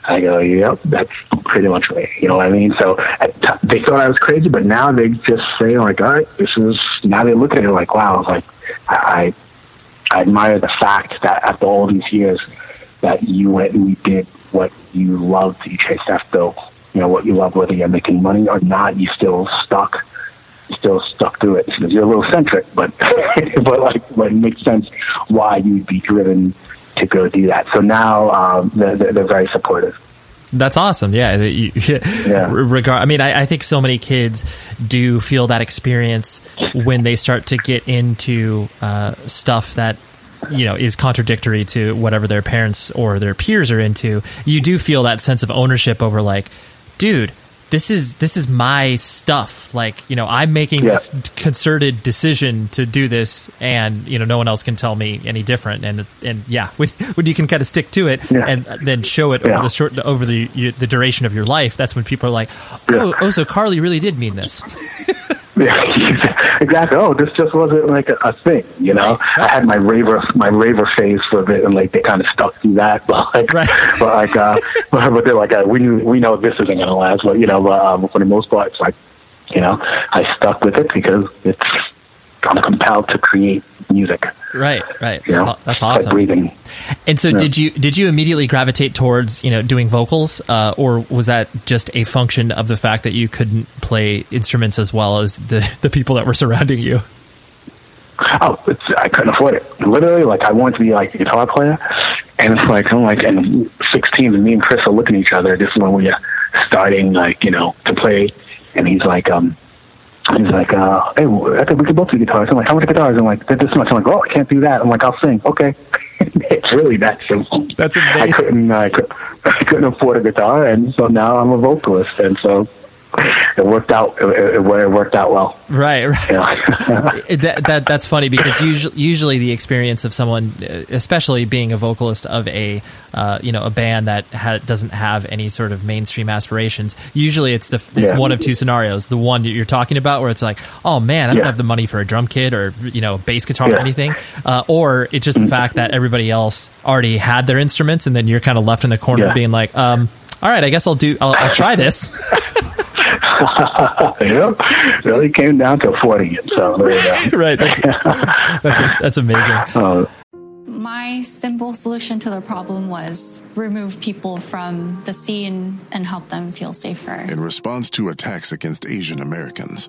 I go, yep, that's pretty much me. You know what I mean? So t- they thought I was crazy, but now they just say like, all right, this is, now they look at it like, wow, like I, I, I admire the fact that after all these years that you went and you did what you loved, you chased after you know what you love, whether you're making money or not, you still stuck, still stuck through it. Because you're a little centric, but (laughs) but like, but it makes sense why you'd be driven to go do that. So now um, they're, they're very supportive. That's awesome. Yeah. You, (laughs) Yeah. Regard. I mean, I, I think so many kids do feel that experience when they start to get into uh, stuff that you know is contradictory to whatever their parents or their peers are into. You do feel that sense of ownership over like, dude. This is this is my stuff. Like you know, I'm making Yeah. this concerted decision to do this, and you know, no one else can tell me any different. And and yeah, (laughs) when, when you can kind of stick to it Yeah. and then show it Yeah. over the short over the the duration of your life, that's when people are like, oh, oh, so Carley really did mean this. (laughs) Yeah, (laughs) exactly. Oh, this just wasn't like a, a thing, you know. I had my raver, my raver phase for a bit, and like they kind of stuck through that. (laughs) But like, Right. but like, uh, (laughs) but, but they're like, uh, we knew, we know this isn't gonna last. But you know, but, um, for the most part, it's like, you know, I stuck with it because it's I'm compelled to create music. Right, right. You know, That's, that's like awesome. breathing. And so, did you did you immediately gravitate towards you know doing vocals, uh, or was that just a function of the fact that you couldn't play instruments as well as the (laughs) the people that were surrounding you? Oh, it's, I couldn't afford it. Literally, like I wanted to be like a guitar player, and it's like I'm like, and 16, and me and Chris are looking at each other. This is when we are starting, like you know, to play. And he's like, um, He's like, uh, hey, I think we could both do guitars. I'm like, how much guitars? I'm like, this much. I'm like, oh, I can't do that. I'm like, I'll sing. Okay. (laughs) it's really that simple. That's I couldn't, I, could, (laughs) I couldn't afford a guitar, and so now I'm a vocalist, and so it worked out. It, it, worked out well. Right, right. Yeah. (laughs) that, that that's funny because usually, usually the experience of someone, uh, especially being a vocalist of a uh, you know a band that ha- doesn't have any sort of mainstream aspirations, usually it's the it's Yeah. one of two scenarios. The one that you're talking about, where it's like, oh man, I don't Yeah. have the money for a drum kit or you know bass guitar or anything, uh, or it's just the fact that everybody else already had their instruments, and then you're kind of left in the corner being like, um, all right, I guess I'll do, I'll, I'll try this. (laughs) yeah, really came down to affording it. So there (laughs) right, that's that's that's amazing. (laughs) Uh, My simple solution to the problem was remove people from the scene and help them feel safer. In response to attacks against Asian Americans,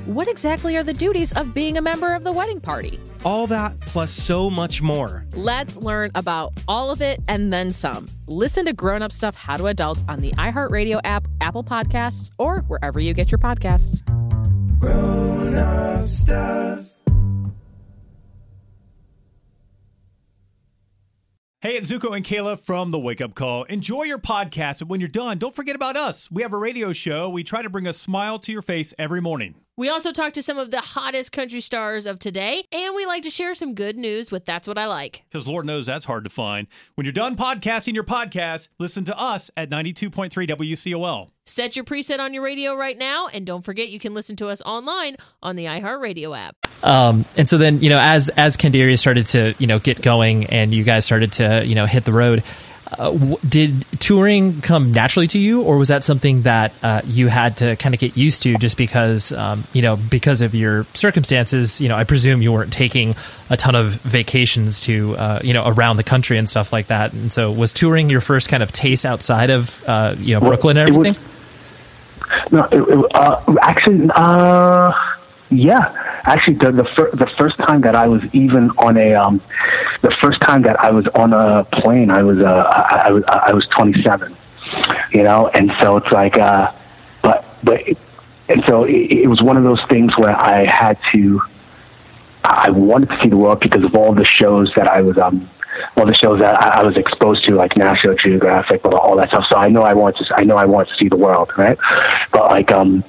what exactly are the duties of being a member of the wedding party? All that plus so much more. Let's learn about all of it and then some. Listen to Grown Up Stuff How to Adult on the iHeartRadio app, Apple Podcasts, or wherever you get your podcasts. Grown up stuff. Hey, it's Zuko and Kayla from The Wake Up Call. Enjoy your podcast, but when you're done, don't forget about us. We have a radio show. We try to bring a smile to your face every morning. We also talk to some of the hottest country stars of today, and we like to share some good news with That's What I Like. Because Lord knows that's hard to find. When you're done podcasting your podcast, listen to us at 92.3 WCOL. Set your preset on your radio right now, and don't forget you can listen to us online on the iHeartRadio app. Um, and so then, you know, as as Candiria started to, you know, get going, and you guys started to, you know, hit the road. Uh, w- did touring come naturally to you, or was that something that uh, you had to kind of get used to, just because, um, you know, because of your circumstances? You know, I presume you weren't taking a ton of vacations to, uh, you know, around the country and stuff like that. And so, was touring your first kind of taste outside of, uh, you know, Well, Brooklyn and it was- everything? No, it, uh, actually, uh, yeah. Actually, the the, fir- the first time that I was even on a, um, the first time that I was on a plane, I was, uh, I, I was, I was 27. You know, and so it's like, uh, but, but, it, and so it, it was one of those things where I had to, I wanted to see the world because of all the shows that I was, um, all the shows that I, I was exposed to, like National Geographic, all, all that stuff. So I know I want to, I know I want to see the world, right? But like, um,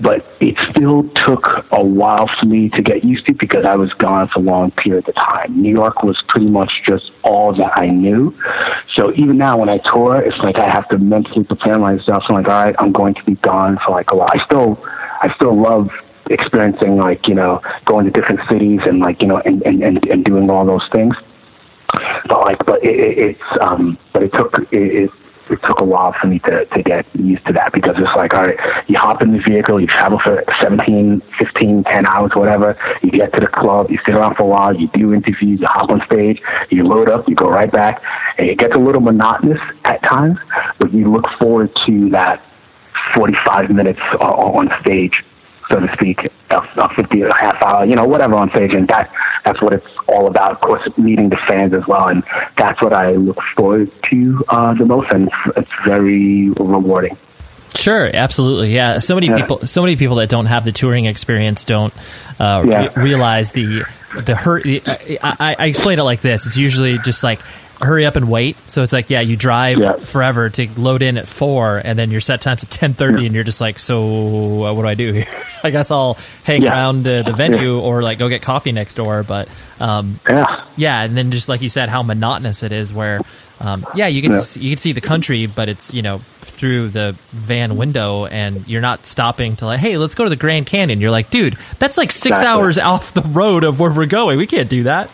but it still took a while for me to get used to because I was gone for a long periods of time. New York was pretty much just all that I knew. So even now when I tour, it's like I have to mentally prepare myself. I'm like, all right, I'm going to be gone for like a while. I still, I still love experiencing like, you know, going to different cities and like, you know, and, and, and, and doing all those things. But like, but it, it, it's, um, but it took, it, it, it took a while for me to, to get used to that because it's like, all right, you hop in the vehicle, you travel for 17, 15, 10 hours, whatever. You get to the club, you sit around for a while, you do interviews, you hop on stage, you load up, you go right back. And it gets a little monotonous at times, but you look forward to that 45 minutes on stage, so to speak, a, a 50, a half hour, you know, whatever on stage. And that, that's what it's all about. Of course, meeting the fans as well. And that's what I look forward to uh, the most. And it's, it's very rewarding. Sure, absolutely, yeah. So many people, so many people that don't have the touring experience don't uh, Yeah. re- realize the the hurt. I, I, I explain it like this: it's usually just like hurry up and wait. So it's like, yeah, you drive yeah. forever to load in at four, and then your set time's at ten thirty, yeah. and you're just like, so uh, what do I do here? (laughs) I guess I'll hang yeah. around uh, the venue or like go get coffee next door. But um, yeah, yeah, and then just like you said, how monotonous it is. Where um, yeah, you can see, you can see the country, but it's you know through the van window, and you're not stopping to like, hey, let's go to the Grand Canyon. You're like, dude, that's like six exactly. hours off the road of where we're going. We can't do that.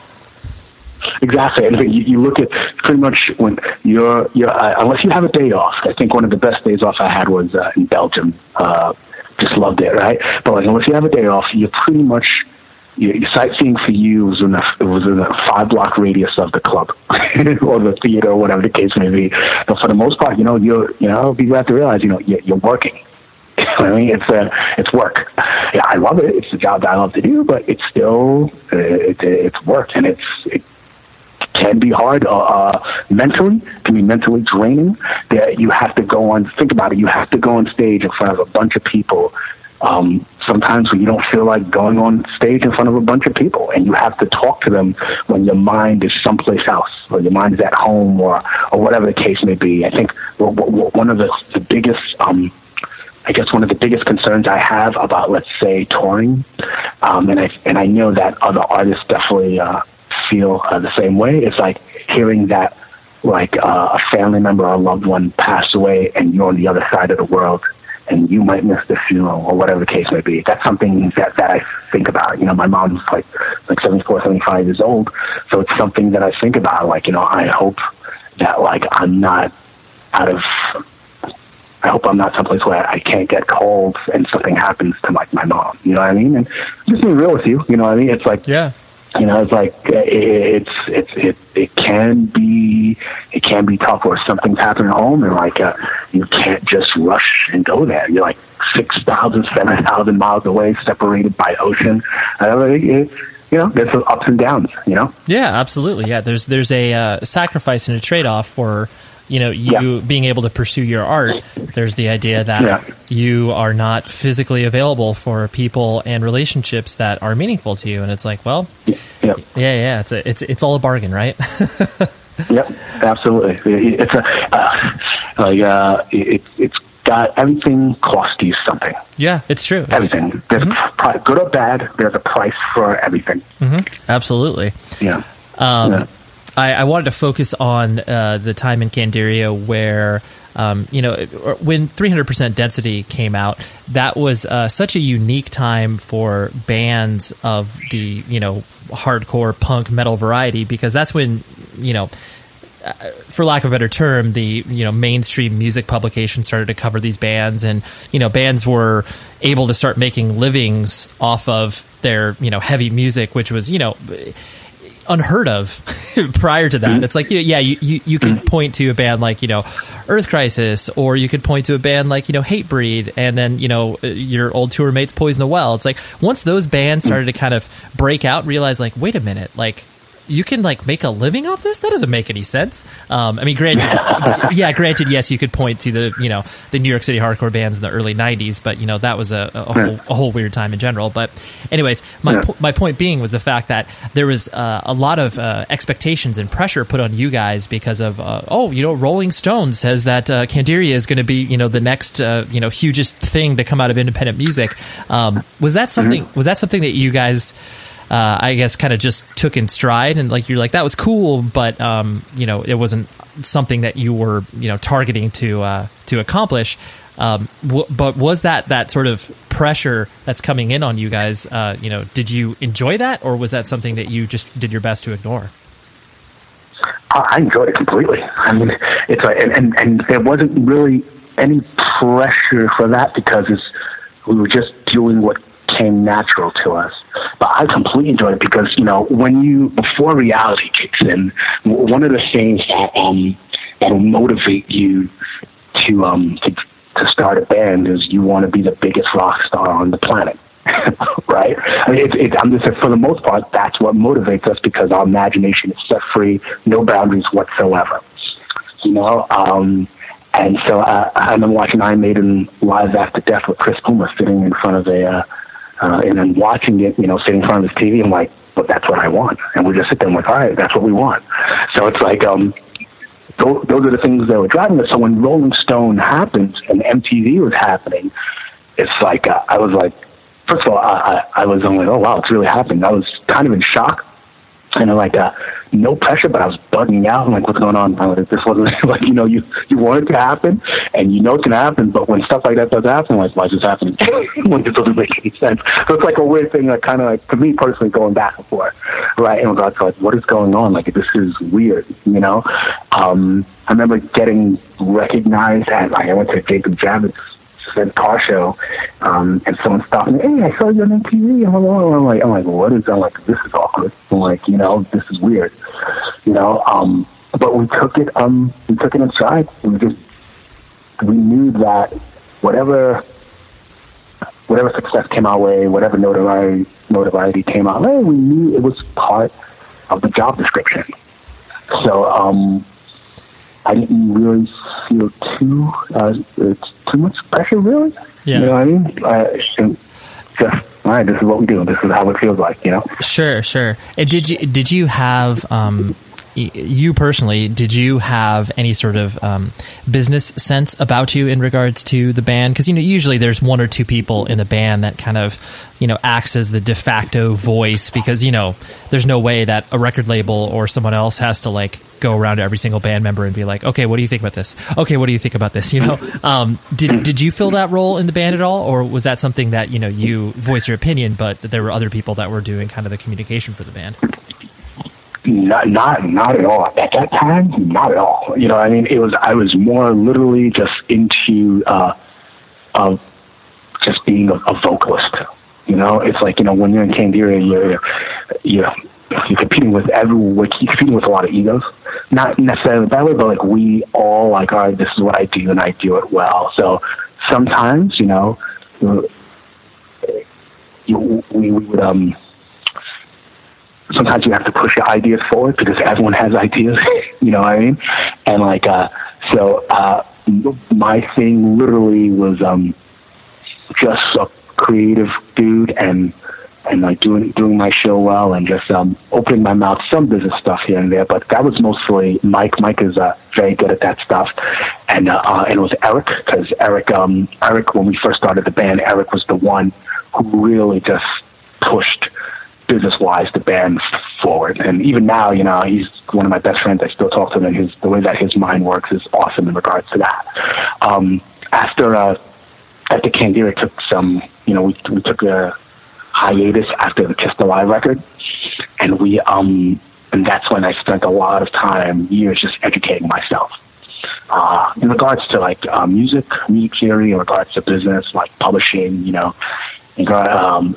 Exactly, and you, you look at pretty much when you're, you're uh, unless you have a day off. I think one of the best days off I had was uh, in Belgium. Uh, just loved it, right? But like, unless you have a day off, you're pretty much your sightseeing for you was in a was in a five block radius of the club (laughs) or the theater or whatever the case may be. But for the most part, you know, you're you know you have to realize, you know, you're, you're working. (laughs) I mean, it's uh, it's work. Yeah, I love it. It's a job that I love to do, but it's still uh, it, it's work, and it's it can be hard uh, uh, mentally. Can be mentally draining. That you have to go on. Think about it. You have to go on stage in front of a bunch of people um, sometimes when you don't feel like going on stage in front of a bunch of people and you have to talk to them when your mind is someplace else or your mind is at home or, or whatever the case may be. I think one of the, the biggest, um, I guess one of the biggest concerns I have about, let's say, touring, um, and I and I know that other artists definitely uh, feel uh, the same way. It's like hearing that, like uh, a family member or a loved one passed away, and you're on the other side of the world, and you might miss the funeral or whatever the case may be. That's something that, that I think about. You know, my mom's like like 74, 75 years old, so it's something that I think about. Like, you know, I hope that like I'm not out of. I hope I'm not someplace where I can't get called and something happens to like my mom. You know what I mean? And just being real with you, you know what I mean? It's like yeah you know, it's like it's it's it it can be it can be tough where something's happening at home and like uh, you can't just rush and go there. You're like six thousand, seven thousand miles away, separated by ocean. It, it, you know, there's ups and downs. You know. Yeah, absolutely. Yeah, there's there's a uh, sacrifice and a trade off for you know you yeah. being able to pursue your art there's the idea that yeah. you are not physically available for people and relationships that are meaningful to you. And it's like well yeah. Yeah, yeah it's a, it's it's all a bargain right? (laughs) Yep absolutely. It's a uh, like uh, it, it's got everything costs you something. Yeah it's true. Everything. It's, there's mm-hmm. a, good or bad there's a price for everything. Mm-hmm. absolutely. Yeah. Um, yeah. I, I wanted to focus on uh, the time in Candiria where. Um, you know, when 300% density came out, that was uh, such a unique time for bands of the, you know, hardcore punk metal variety because that's when, you know, uh, for lack of a better term, the you know mainstream music publications started to cover these bands, and you know bands were able to start making livings off of their you know heavy music, which was you know unheard of (laughs) prior to that. Mm-hmm. It's like, yeah, you, you, you could mm-hmm. point to a band like, you know, Earth Crisis, or you could point to a band like, you know, Hatebreed, and then, you know, your old tour mates Poison the Well. It's like, once those bands started to kind of break out, realize, like, wait a minute, like, you can like make a living off this? That doesn't make any sense. Um, I mean, granted, (laughs) yeah, granted, yes, you could point to the you know the New York City hardcore bands in the early '90s, but you know that was a, a, whole, a whole, weird time in general. But, anyways, my po- my point being was the fact that there was uh, a lot of uh, expectations and pressure put on you guys because of uh, oh, you know, Rolling Stone says that uh, Candiria is going to be you know the next uh, you know hugest thing to come out of independent music. Um, was that something? Mm-hmm. Was that something that you guys? Uh, I guess kind of just took in stride and like you're like that was cool, but um, you know it wasn't something that you were you know targeting to uh, to accomplish. Um, w- but was that that sort of pressure that's coming in on you guys? Uh, you know, did you enjoy that, or was that something that you just did your best to ignore? I enjoyed it completely. I mean, it's like, and, and and there wasn't really any pressure for that because it's, we were just doing what came natural to us. But I completely enjoyed it because you know when you before reality kicks in, one of the things that um that'll motivate you to um to, to start a band is you want to be the biggest rock star on the planet. (laughs) right? I mean, it's, it's, I'm just for the most part, that's what motivates us because our imagination is set free, no boundaries whatsoever. You know, um, and so I, I've been watching Iron Maiden live after death with Chris Puma sitting in front of a uh, uh, and then watching it, you know, sitting in front of this TV, I'm like, but that's what I want. And we just sit there and like, all right, that's what we want. So it's like, um, those, those are the things that were driving us. So when Rolling Stone happened and MTV was happening, it's like, uh, I was like, first of all, I, I, I was only, oh wow, it's really happening. I was kind of in shock kind of like uh, no pressure, but I was bugging out. I'm like, what's going on? Like, this wasn't (laughs) like you know you you want it to happen, and you know it's gonna happen. But when stuff like that does happen, like why is this happening? (laughs) when it doesn't make any sense. So it's like a weird thing, like kind of like to me personally going back and forth, right? Regards to like what is going on? Like this is weird, you know. Um, I remember getting recognized at like I went to Jacob Javits said car show, um, and someone stopped me. Hey, I saw you on MTV. I'm like, I'm like, I'm like, what is? I'm like, this is awkward. I'm like, you know, this is weird. You know, um, but we took it. Um, we took it in stride. We just we knew that whatever whatever success came our way, whatever notoriety notoriety came our way, we knew it was part of the job description. So um, I didn't really feel too uh, too much pressure, really. Yeah. You know what I mean? Uh, just all right, this is what we do. This is how it feels like, you know. Sure, sure. And did you did you have um, you personally, did you have any sort of um, business sense about you in regards to the band? Because you know, usually there's one or two people in the band that kind of, you know, acts as the de facto voice. Because you know, there's no way that a record label or someone else has to like go around to every single band member and be like, okay, what do you think about this? Okay, what do you think about this? (laughs) You know, um, did did you fill that role in the band at all, or was that something that you know you voice your opinion, but there were other people that were doing kind of the communication for the band? Not, not, not at all. At that time, not at all. You know, I mean, it was. I was more literally just into uh, of just being a, a vocalist. You know, it's like you know when you're in Candiria, you're you're you're competing with everyone. You're competing with a lot of egos. Not necessarily that way, but like we all like, all right, this is what I do, and I do it well. So sometimes, you know, we would um sometimes you have to push your ideas forward because everyone has ideas, (laughs) you know what I mean? And like, uh, so, uh, my thing literally was, um, just a creative dude and, and like doing, doing my show well and just, um, opening my mouth, some business stuff here and there, but that was mostly Mike. Mike is, uh, very good at that stuff. And, uh, uh and it was Eric, cause Eric, um, Eric, when we first started the band, Eric was the one who really just pushed, business wise the band forward. And even now, you know, he's one of my best friends. I still talk to him, and his the way that his mind works is awesome in regards to that. Um, after uh, after Candiria took some, you know, we we took a hiatus after the Kiss the Lie record, and we um and that's when I spent a lot of time, years, just educating myself. Uh, in regards to like uh, music, music theory, in regards to business, like publishing, you know, um,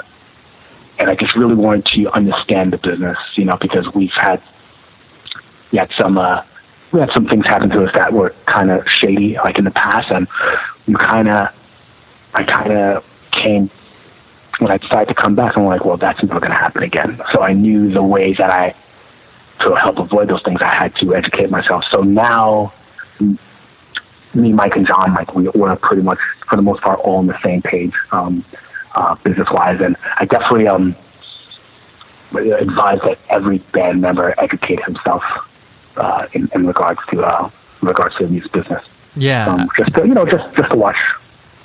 and I just really wanted to understand the business, you know, because we've had we had some uh, we had some things happen to us that were kind of shady, like in the past, and we kind of I kind of came when I decided to come back. I'm like, well, that's never going to happen again. So I knew the ways that I to help avoid those things. I had to educate myself. So now, me, Mike, and John, like we, we're pretty much for the most part all on the same page. Um, uh, business wise. And I definitely um, advise that every band member educate himself uh, in, in regards to uh, in regards to the music business. Yeah, um, just to, you know, just just to watch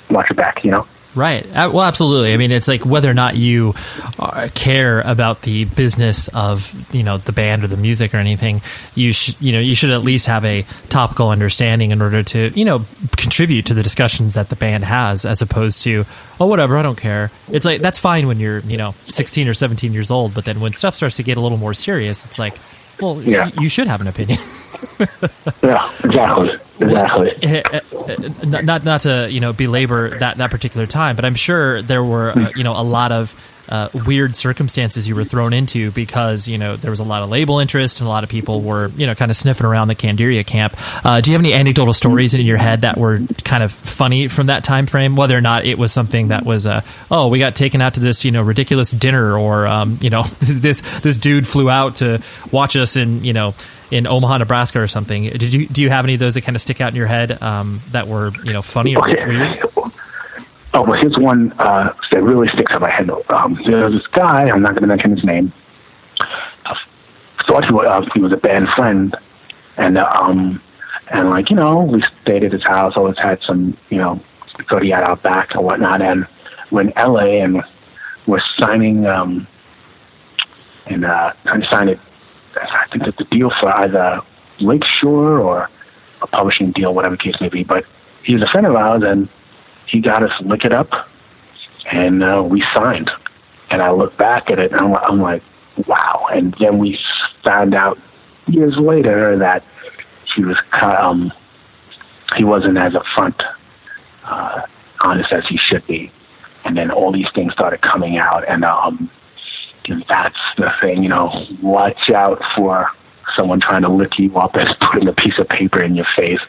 watch it back. You know. Right. Uh, well, absolutely. I mean, it's like whether or not you uh, care about the business of you know the band or the music or anything, you should you know you should at least have a topical understanding in order to you know contribute to the discussions that the band has, as opposed to oh whatever I don't care. It's like that's fine when you're you know 16 or 17 years old, but then when stuff starts to get a little more serious, it's like well, yeah. you should have an opinion. (laughs) yeah, exactly, exactly. (laughs) Eh, eh, eh, not not to you know belabor that that particular time, but I'm sure there were uh, you know a lot of uh, weird circumstances you were thrown into because you know there was a lot of label interest and a lot of people were you know kind of sniffing around the Candiria camp. Uh, do you have any anecdotal stories in your head that were kind of funny from that time frame? Whether or not it was something that was uh, oh we got taken out to this you know ridiculous dinner or um, you know (laughs) this this dude flew out to watch us in you know in Omaha, Nebraska or something. Did you do you have any of those that kind of stick out in your head um, that were you know funny or weird? Oh, well, here's one uh, that really sticks out my head. Um, there's this guy, I'm not going to mention his name, thought he was, uh, he was a band friend, and uh, um, and like you know, we stayed at his house. Always had some, you know, thought he had out back and whatnot. And we're L.A. and we're signing, um, and uh, trying to sign it. I think it's the deal for either Lakeshore or a publishing deal, whatever the case may be. But he was a friend of ours, and he got us Lick It Up, and uh, we signed. And I look back at it, and I'm, I'm like, wow. And then we found out years later that he was um, he wasn't as upfront, uh, honest as he should be. And then all these things started coming out, and um, that's the thing, you know, watch out for someone trying to lick you up as (laughs) putting a piece of paper in your face.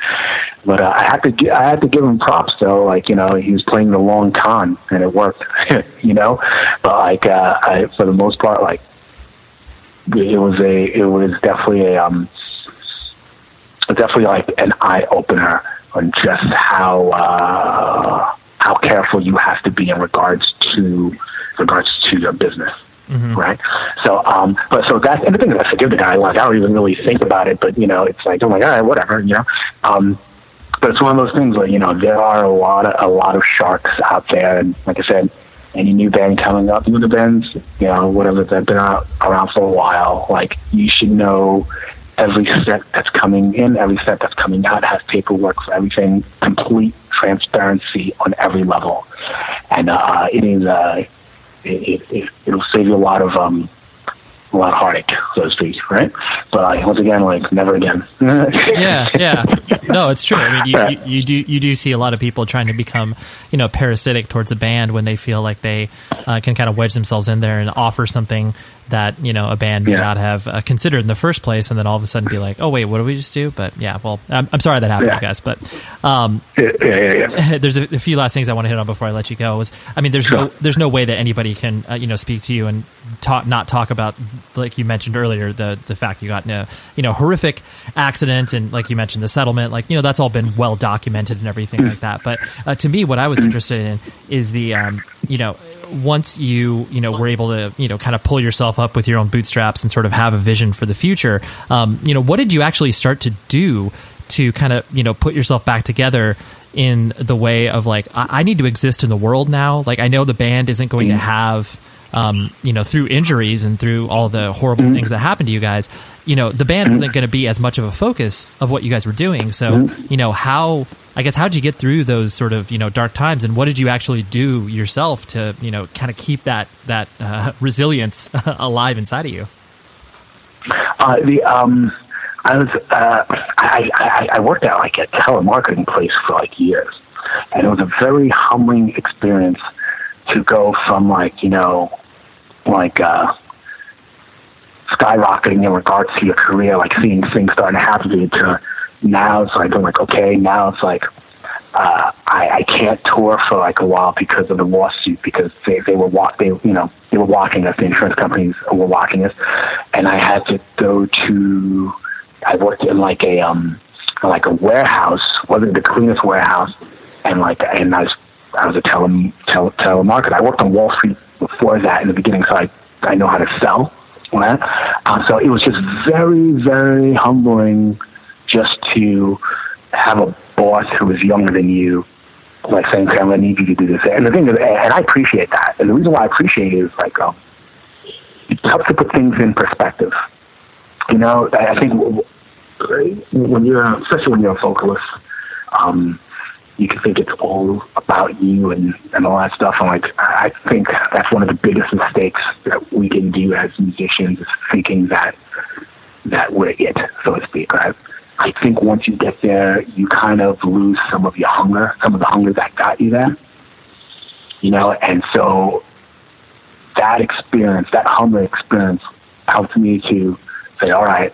But uh, I had to I had to give him props though. Like you know, he was playing the long con and it worked. (laughs) you know, but like uh, I, for the most part, like it was a it was definitely a um definitely like an eye opener on just how uh, how careful you have to be in regards to regards to your business. Mm-hmm. Right. So, um, but so that's, and the thing is, I forgive the guy. Like, I don't even really think about it, but you know, it's like, I'm like, all right, whatever, you know. Um, but it's one of those things where, you know, there are a lot of, a lot of sharks out there. And like I said, any new band coming up, new bands, you know, whatever, they've been out, around for a while, like, you should know every set that's coming in, every set that's coming out has paperwork for everything, complete transparency on every level. And, uh, it is, uh, it, it, it'll save you a lot of um, a lot of heartache, so to speak, right? But uh, once again, like never again. (laughs) yeah, yeah. No, it's true. I mean, you, you, you, do you do see a lot of people trying to become, you know, parasitic towards a band when they feel like they uh, can kind of wedge themselves in there and offer something that you know a band may yeah. not have uh, considered in the first place, and then all of a sudden be like, "Oh wait, what did we just do?" But yeah, well, I'm, I'm sorry that happened, yeah. guys. But um, yeah, yeah, (laughs) there's a, a, few last things I want to hit on before I let you go. Was I mean, there's sure. no there's no way that anybody can uh, you know speak to you and talk not talk about like you mentioned earlier the the fact you got in a you know horrific accident and like you mentioned the settlement, like you know that's all been well documented and everything mm. like that. But uh, to me, what I was interested in is the um, you know once you you know were able to you know kind of pull yourself up with your own bootstraps and sort of have a vision for the future, um, you know what did you actually start to do to kind of you know put yourself back together in the way of like I, I need to exist in the world now. Like I know the band isn't going to have um, you know, through injuries and through all the horrible mm-hmm. things that happened to you guys, you know, the band wasn't going to be as much of a focus of what you guys were doing. So, mm-hmm. you know, how, I guess, how did you get through those sort of, you know, dark times and what did you actually do yourself to, you know, kind of keep that, that uh, (laughs) resilience (laughs) alive inside of you? Uh, the, um, I was, uh, I, I, I worked at like a telemarketing place for like years and it was a very humbling experience to go from like, you know, like uh, skyrocketing in regards to your career, like seeing things starting to happen to you. To now it's like I'm like okay, now it's like uh, I, I can't tour for like a while because of the lawsuit because they they were walk they you know they were walking us the insurance companies were walking us, and I had to go to I worked in like a um like a warehouse wasn't the cleanest warehouse and like and I was I was a tele, tele telemarketer I worked on Wall Street before that in the beginning, so I, I know how to sell. Right? Um, so it was just very, very humbling to have a boss who was younger than you, like saying, okay, to need you to do this. And the thing is, and I appreciate that. And the reason why I appreciate it is like, um, it helps to put things in perspective. You know, I think when you're, especially when you're a vocalist, um, you can think it's all about you and, and all that stuff. And like, I think that's one of the biggest mistakes that we can do as musicians is thinking that, that we're it, so to speak, right? I think once you get there, you kind of lose some of your hunger, some of the hunger that got you there, you know? And so that experience, that hunger experience helped me to say, all right,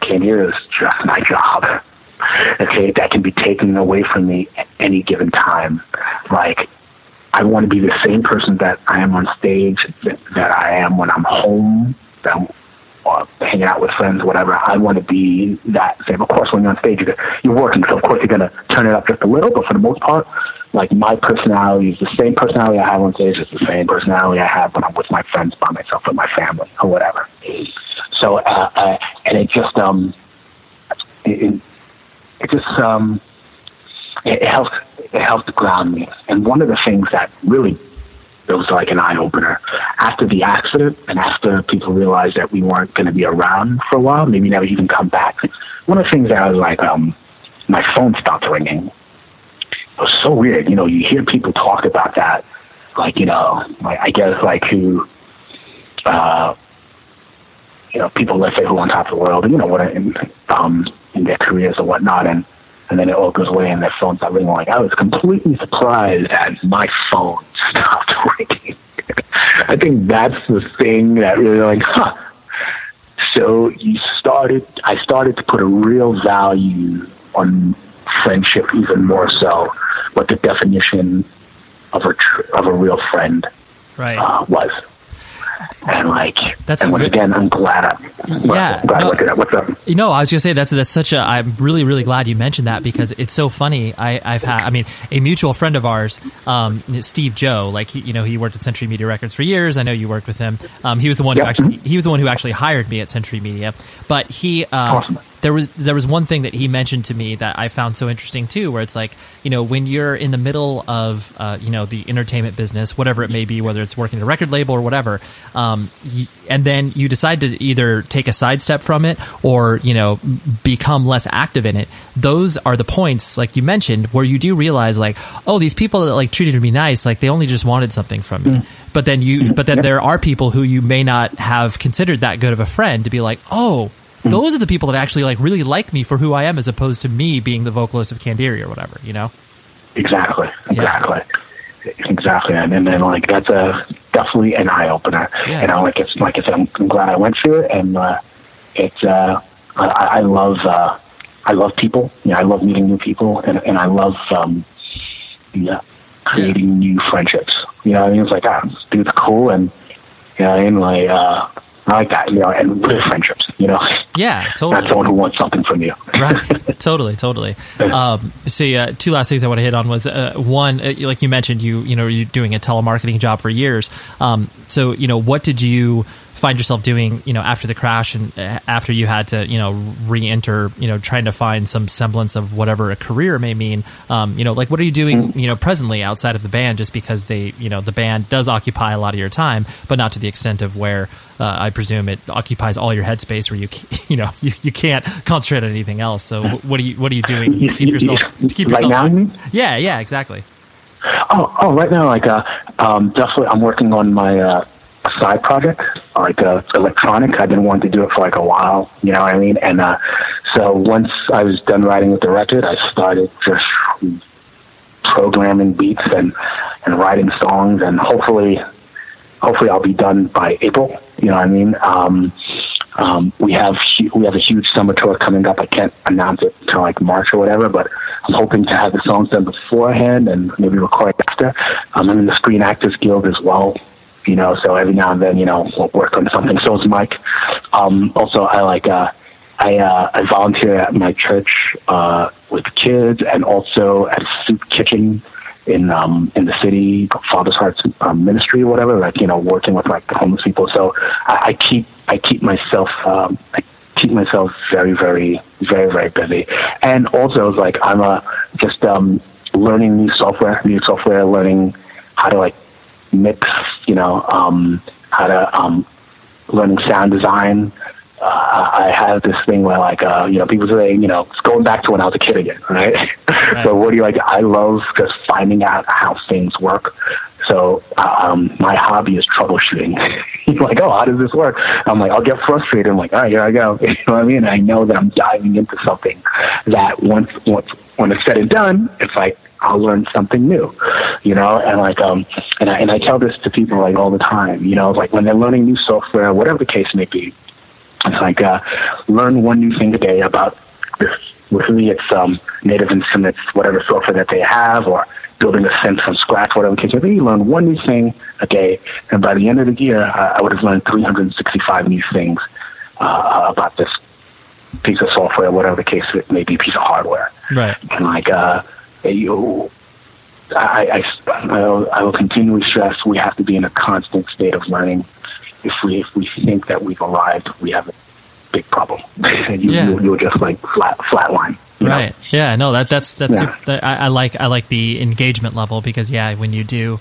Ken, here is just my job okay, that can be taken away from me at any given time. Like, I want to be the same person that I am on stage, that, that I am when I'm home, that Uh, hanging out with friends, whatever. I want to be that same. Of course, when you're on stage, you're, you're working, so of course you're going to turn it up just a little, but for the most part, like my personality is the same personality I have on stage. It's the same personality I have when I'm with my friends, by myself, with my family, or whatever. so uh, uh, and it just um, it, it just um, it, it helped it helped ground me. And one of the things that really it was like an eye opener after the accident and after people realized that we weren't going to be around for a while, maybe never even come back. One of the things that I was like, um, my phone stopped ringing. It was so weird. You know, you hear people talk about that, like you know, like, I guess like who, uh, you know, people let's say who on top of the world, you know what, um, in their careers or whatnot, and and then it all goes away and their phone's not ringing. Like I was completely surprised that my phone (laughs) stopped ringing. I think that's the thing that really like, huh. So you started. I started to put a real value on friendship, even more so. What the definition of a tr- of a real friend right. uh, was. And like That's and a once again, I'm glad. I, Yeah, glad I no. went through that. What's up? You know, I was gonna say that's that's such a. I'm really really glad you mentioned that because it's so funny. I, I've had, I mean, a mutual friend of ours, um, Steve Joh. Like he, you know, he worked at Century Media Records for years. I know you worked with him. Um, he was the one who actually he was the one who actually hired me at Century Media. But he, uh, there was there was one thing that he mentioned to me that I found so interesting too, where it's like you know when you're in the middle of uh, you know the entertainment business, whatever it may be, whether it's working at a record label or whatever, um, y- and then you decide to either take a sidestep from it or you know become less active in it. Those are the points, like you mentioned, where you do realize like, oh, these people that like treated me nice, like they only just wanted something from me. But then you, but then there are people who you may not have considered that good of a friend to be like, oh, those are the people that actually like really like me for who I am, as opposed to me being the vocalist of Candiria or whatever. You know? Exactly. Exactly. Exactly. And, and then like that's a definitely an eye opener. Yeah. And I like it's like I said, I'm, I'm glad I went through it, and uh, it's uh, I, I love uh, I love people. You know, I love meeting new people, and and I love um, yeah, creating new friendships. You know, what I mean, it's like ah, this dude's cool, and you know, what I mean, like uh, like that. You know, and real friendships. You know, Yeah, totally. not someone who wants something from you. right (laughs) totally totally um, so uh, two last things i want to hit on was uh, one uh, like you mentioned you you know you're doing a telemarketing job for years um, so you know what did you find yourself doing you know after the crash and uh, after you had to you know re-enter you know trying to find some semblance of whatever a career may mean um, you know like what are you doing you know presently outside of the band just because they you know the band does occupy a lot of your time but not to the extent of where uh, i presume it occupies all your headspace where you (laughs) you know you, you can't concentrate on anything else. So what are you what are you doing to keep yourself (laughs) to keep Right now, yeah yeah exactly. Oh, oh, right now, like, uh, um, definitely, I'm working on my uh, side project, like uh, electronic. I've been wanting to do it for like a while, you know what I mean? And uh, so once I was done writing with the record, I started just programming beats and and writing songs, and hopefully, hopefully, I'll be done by April. You know what I mean? Um, um, we have we have a huge summer tour coming up. I can't announce it until like March or whatever, but I'm hoping to have the songs done beforehand and maybe record after. Um, I'm in the Screen Actors Guild as well, you know, so every now and then, you know, we'll work on something. So is Mike. Um, also, I like uh, I uh, I volunteer at my church uh, with kids and also at a soup kitchen in um in the city father's hearts um, ministry whatever like you know working with like homeless people so i, I keep i keep myself um i keep myself very very very very busy and also it's like i'm a just um learning new software new software learning how to like mix you know um how to um learning sound design uh, I have this thing where like uh, you know people say you know it's going back to when I was a kid again, right? (laughs) so what do you like? I love just finding out how things work. So um, my hobby is troubleshooting. (laughs) You're like, oh, how does this work? I'm like, I'll get frustrated. I'm like, all right, here I go. (laughs) You know what I mean? I know that I'm diving into something that once once when it's said and done, it's like I'll learn something new, you know, and like, um, and I, and I tell this to people like all the time, you know, like when they're learning new software, whatever the case may be, it's like, uh, learn one new thing a day about this. With me, it's, um, native instruments, whatever software that they have, or building a synth from scratch, whatever the case may be. You learn one new thing a day, and by the end of the year, I, I would have learned 365 new things, uh, about this piece of software, whatever the case may be, piece of hardware right and like uh, you, I, I, I, will, I will continually stress we have to be in a constant state of learning. If we if we think that we've arrived, we have a big problem. (laughs) you, Yeah. you, you'll just like flat flatline. Right. Yeah. No. That that's that's. Yeah. that- I, I like I like the engagement level because yeah, when you do,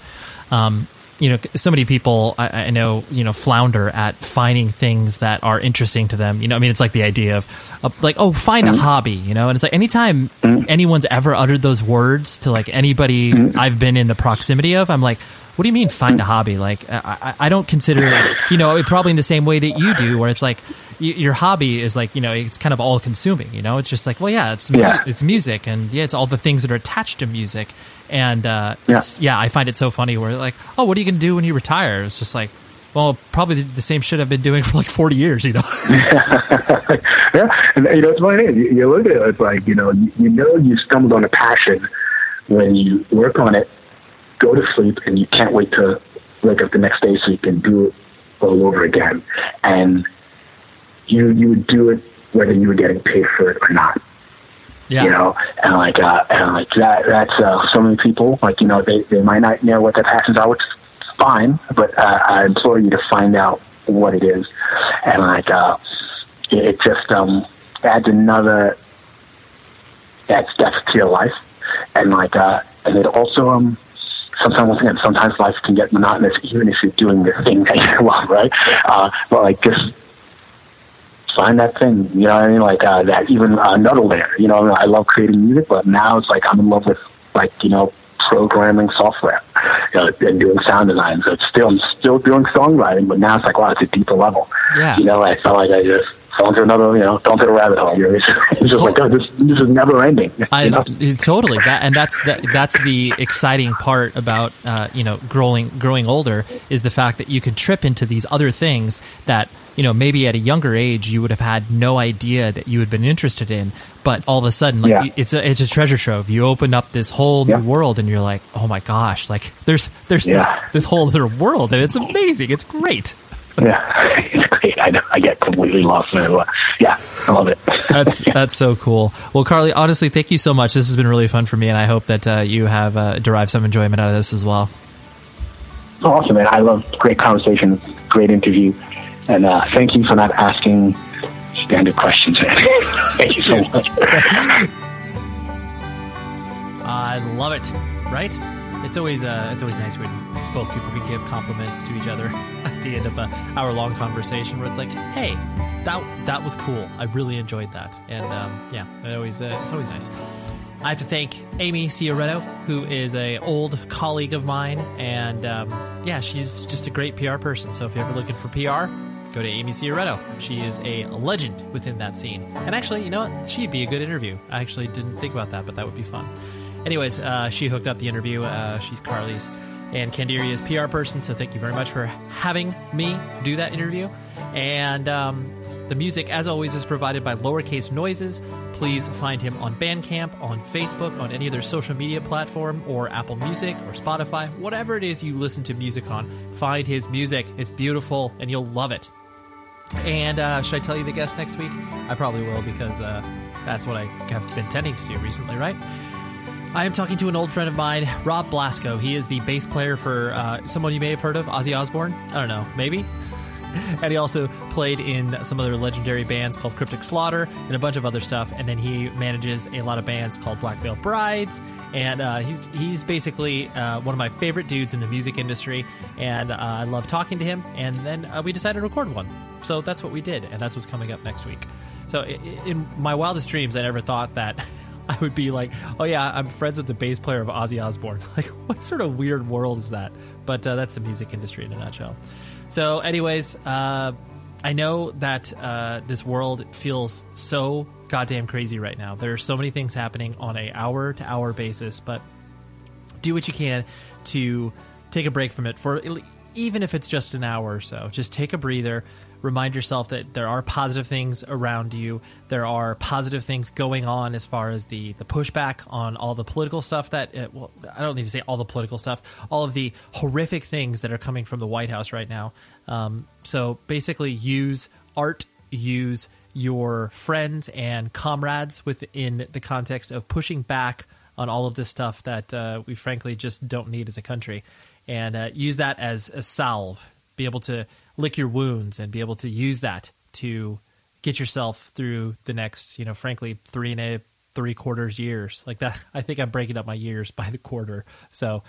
um, you know, so many people I, I know you know flounder at finding things that are interesting to them. You know, I mean, it's like the idea of, of like, oh, find a mm-hmm. hobby. You know, and it's like anytime mm-hmm. anyone's ever uttered those words to like anybody mm-hmm. I've been in the proximity of, I'm like. What do you mean find a hobby? Like I, I I don't consider you know probably in the same way that you do, where it's like your hobby is like you know it's kind of all consuming. You know, it's just like well yeah, it's Yeah. it's music and yeah, it's all the things that are attached to music. And uh, it's, yeah, I find it so funny where like oh, what are you gonna do when you retire? It's just like well, probably the, the same shit I've been doing (laughs) for like forty years. You know. (laughs) yeah, and you know, it's funny. You, you look at it, it's like you know, you, you know, you stumbled on a passion when you work on it, go to sleep, and you can't wait to wake up the next day so you can do it all over again. And you you would do it whether you were getting paid for it or not. Yeah. You know, and like uh, and like that. That's uh, so many people. Like you know, they they might not know what their passions are, which is fine. But uh, I implore you to find out what it is, and like uh, it, it just um, adds another adds depth to your life, and like uh, and it also um. Sometimes, again, sometimes life can get monotonous, even if you're doing the thing that you love, right? Uh, but like, just find that thing. You know what I mean? Like uh, that even another layer. You know, I love creating music, but now it's like I'm in love with like you know programming software you know, and doing sound design. So it's still I'm still doing songwriting, but now it's like wow, it's a deeper level. Yeah. You know, I felt like I just fell into another you know fell into a rabbit hole. You know, it's, it's just like oh, this this is never ending. (laughs) I totally that, and that's the, that's the exciting part about uh, you know growing growing older is the fact that you can trip into these other things that you know maybe at a younger age you would have had no idea that you had been interested in, but all of a sudden like Yeah. it's a it's a treasure trove. You open up this whole new world and you're like, oh my gosh, like there's there's this this whole other world and it's amazing. It's great. Yeah, (laughs) it's great. I. I get completely lost in it. Yeah, I love it. (laughs) That's that's so cool. Well, Carley, honestly, thank you so much. This has been really fun for me, and I hope that uh, you have uh, derived some enjoyment out of this as well. Awesome, man. I love great conversation, great interview, and uh, thank you for not asking standard questions. (laughs) thank you so much. I love it. Right? It's always uh, it's always nice when both people can give compliments to each other (laughs) at the end of a hour long conversation, where it's like, "Hey, that that was cool. I really enjoyed that." And um, yeah, it always uh, it's always nice. I have to thank Amy Sciarretto, who is a old colleague of mine, and um, yeah, she's just a great PR person. So if you're ever looking for PR, go to Amy Sciarretto. She is a legend within that scene. And actually, you know what? She'd be a good interview. I actually didn't think about that, but that would be fun. Anyways, uh, she hooked up the interview. Uh, she's Carley's and Candiria's PR person. So thank you very much for having me do that interview. And um, the music, as always, is provided by Lowercase Noises. Please find him on Bandcamp, on Facebook, on any other social media platform, or Apple Music, or Spotify, whatever it is you listen to music on. Find his music. It's beautiful, and you'll love it. And uh, should I tell you the guest next week? I probably will because uh, that's what I have been tending to do recently, right? I am talking to an old friend of mine, Rob Blasko. He is the bass player for uh, someone you may have heard of, Ozzy Osbourne. I don't know, maybe. (laughs) and he also played in some other legendary bands called Cryptic Slaughter and a bunch of other stuff. And then he manages a lot of bands called Black Veil Brides. And uh, he's he's basically uh, one of my favorite dudes in the music industry. And uh, I love talking to him. And then uh, we decided to record one. So that's what we did, and that's what's coming up next week. So in my wildest dreams, I never thought that (laughs) (laughs) I would be like, oh yeah, I'm friends with the bass player of Ozzy Osbourne. (laughs) Like, what sort of weird world is that? But uh, that's the music industry in a nutshell. So, anyways, uh, I know that uh, this world feels so goddamn crazy right now. There are so many things happening on a hour to hour basis, but do what you can to take a break from it for even if it's just an hour or so. Just take a breather. Remind yourself that there are positive things around you. There are positive things going on as far as the the pushback on all the political stuff that uh, well, I don't need to say all the political stuff, all of the horrific things that are coming from the White House right now. Um, so basically, use art, use your friends and comrades within the context of pushing back on all of this stuff that uh, we frankly just don't need as a country, and uh, use that as a salve. Be able to lick your wounds and be able to use that to get yourself through the next, you know, frankly, three and a three quarters years like that. (laughs) I think I'm breaking up my years by the quarter. So,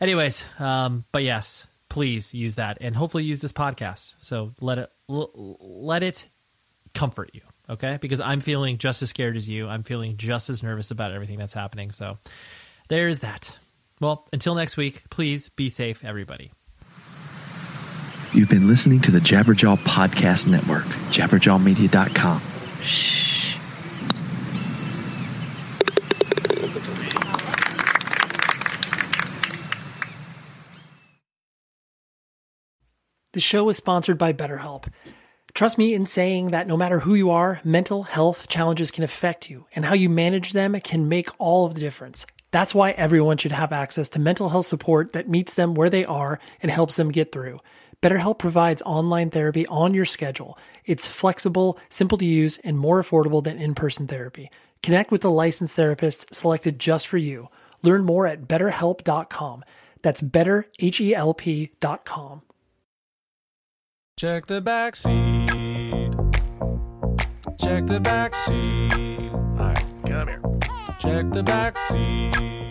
anyways, um, but yes, please use that and hopefully use this podcast. So let it let it comfort you, okay? Because I'm feeling just as scared as you. I'm feeling just as nervous about everything that's happening. So there's that. Well, until next week, please be safe, everybody. You've been listening to the Jabberjaw Podcast Network, jabberjawmedia.com. Shh. The show is sponsored by BetterHelp. Trust me in saying that no matter who you are, mental health challenges can affect you, and how you manage them can make all of the difference. That's why everyone should have access to mental health support that meets them where they are and helps them get through. BetterHelp provides online therapy on your schedule. It's flexible, simple to use, and more affordable than in person therapy. Connect with a licensed therapist selected just for you. Learn more at betterhelp.com. That's betterhelp.com. Check the back seat. Check the back seat. All right, come here. Check the back seat.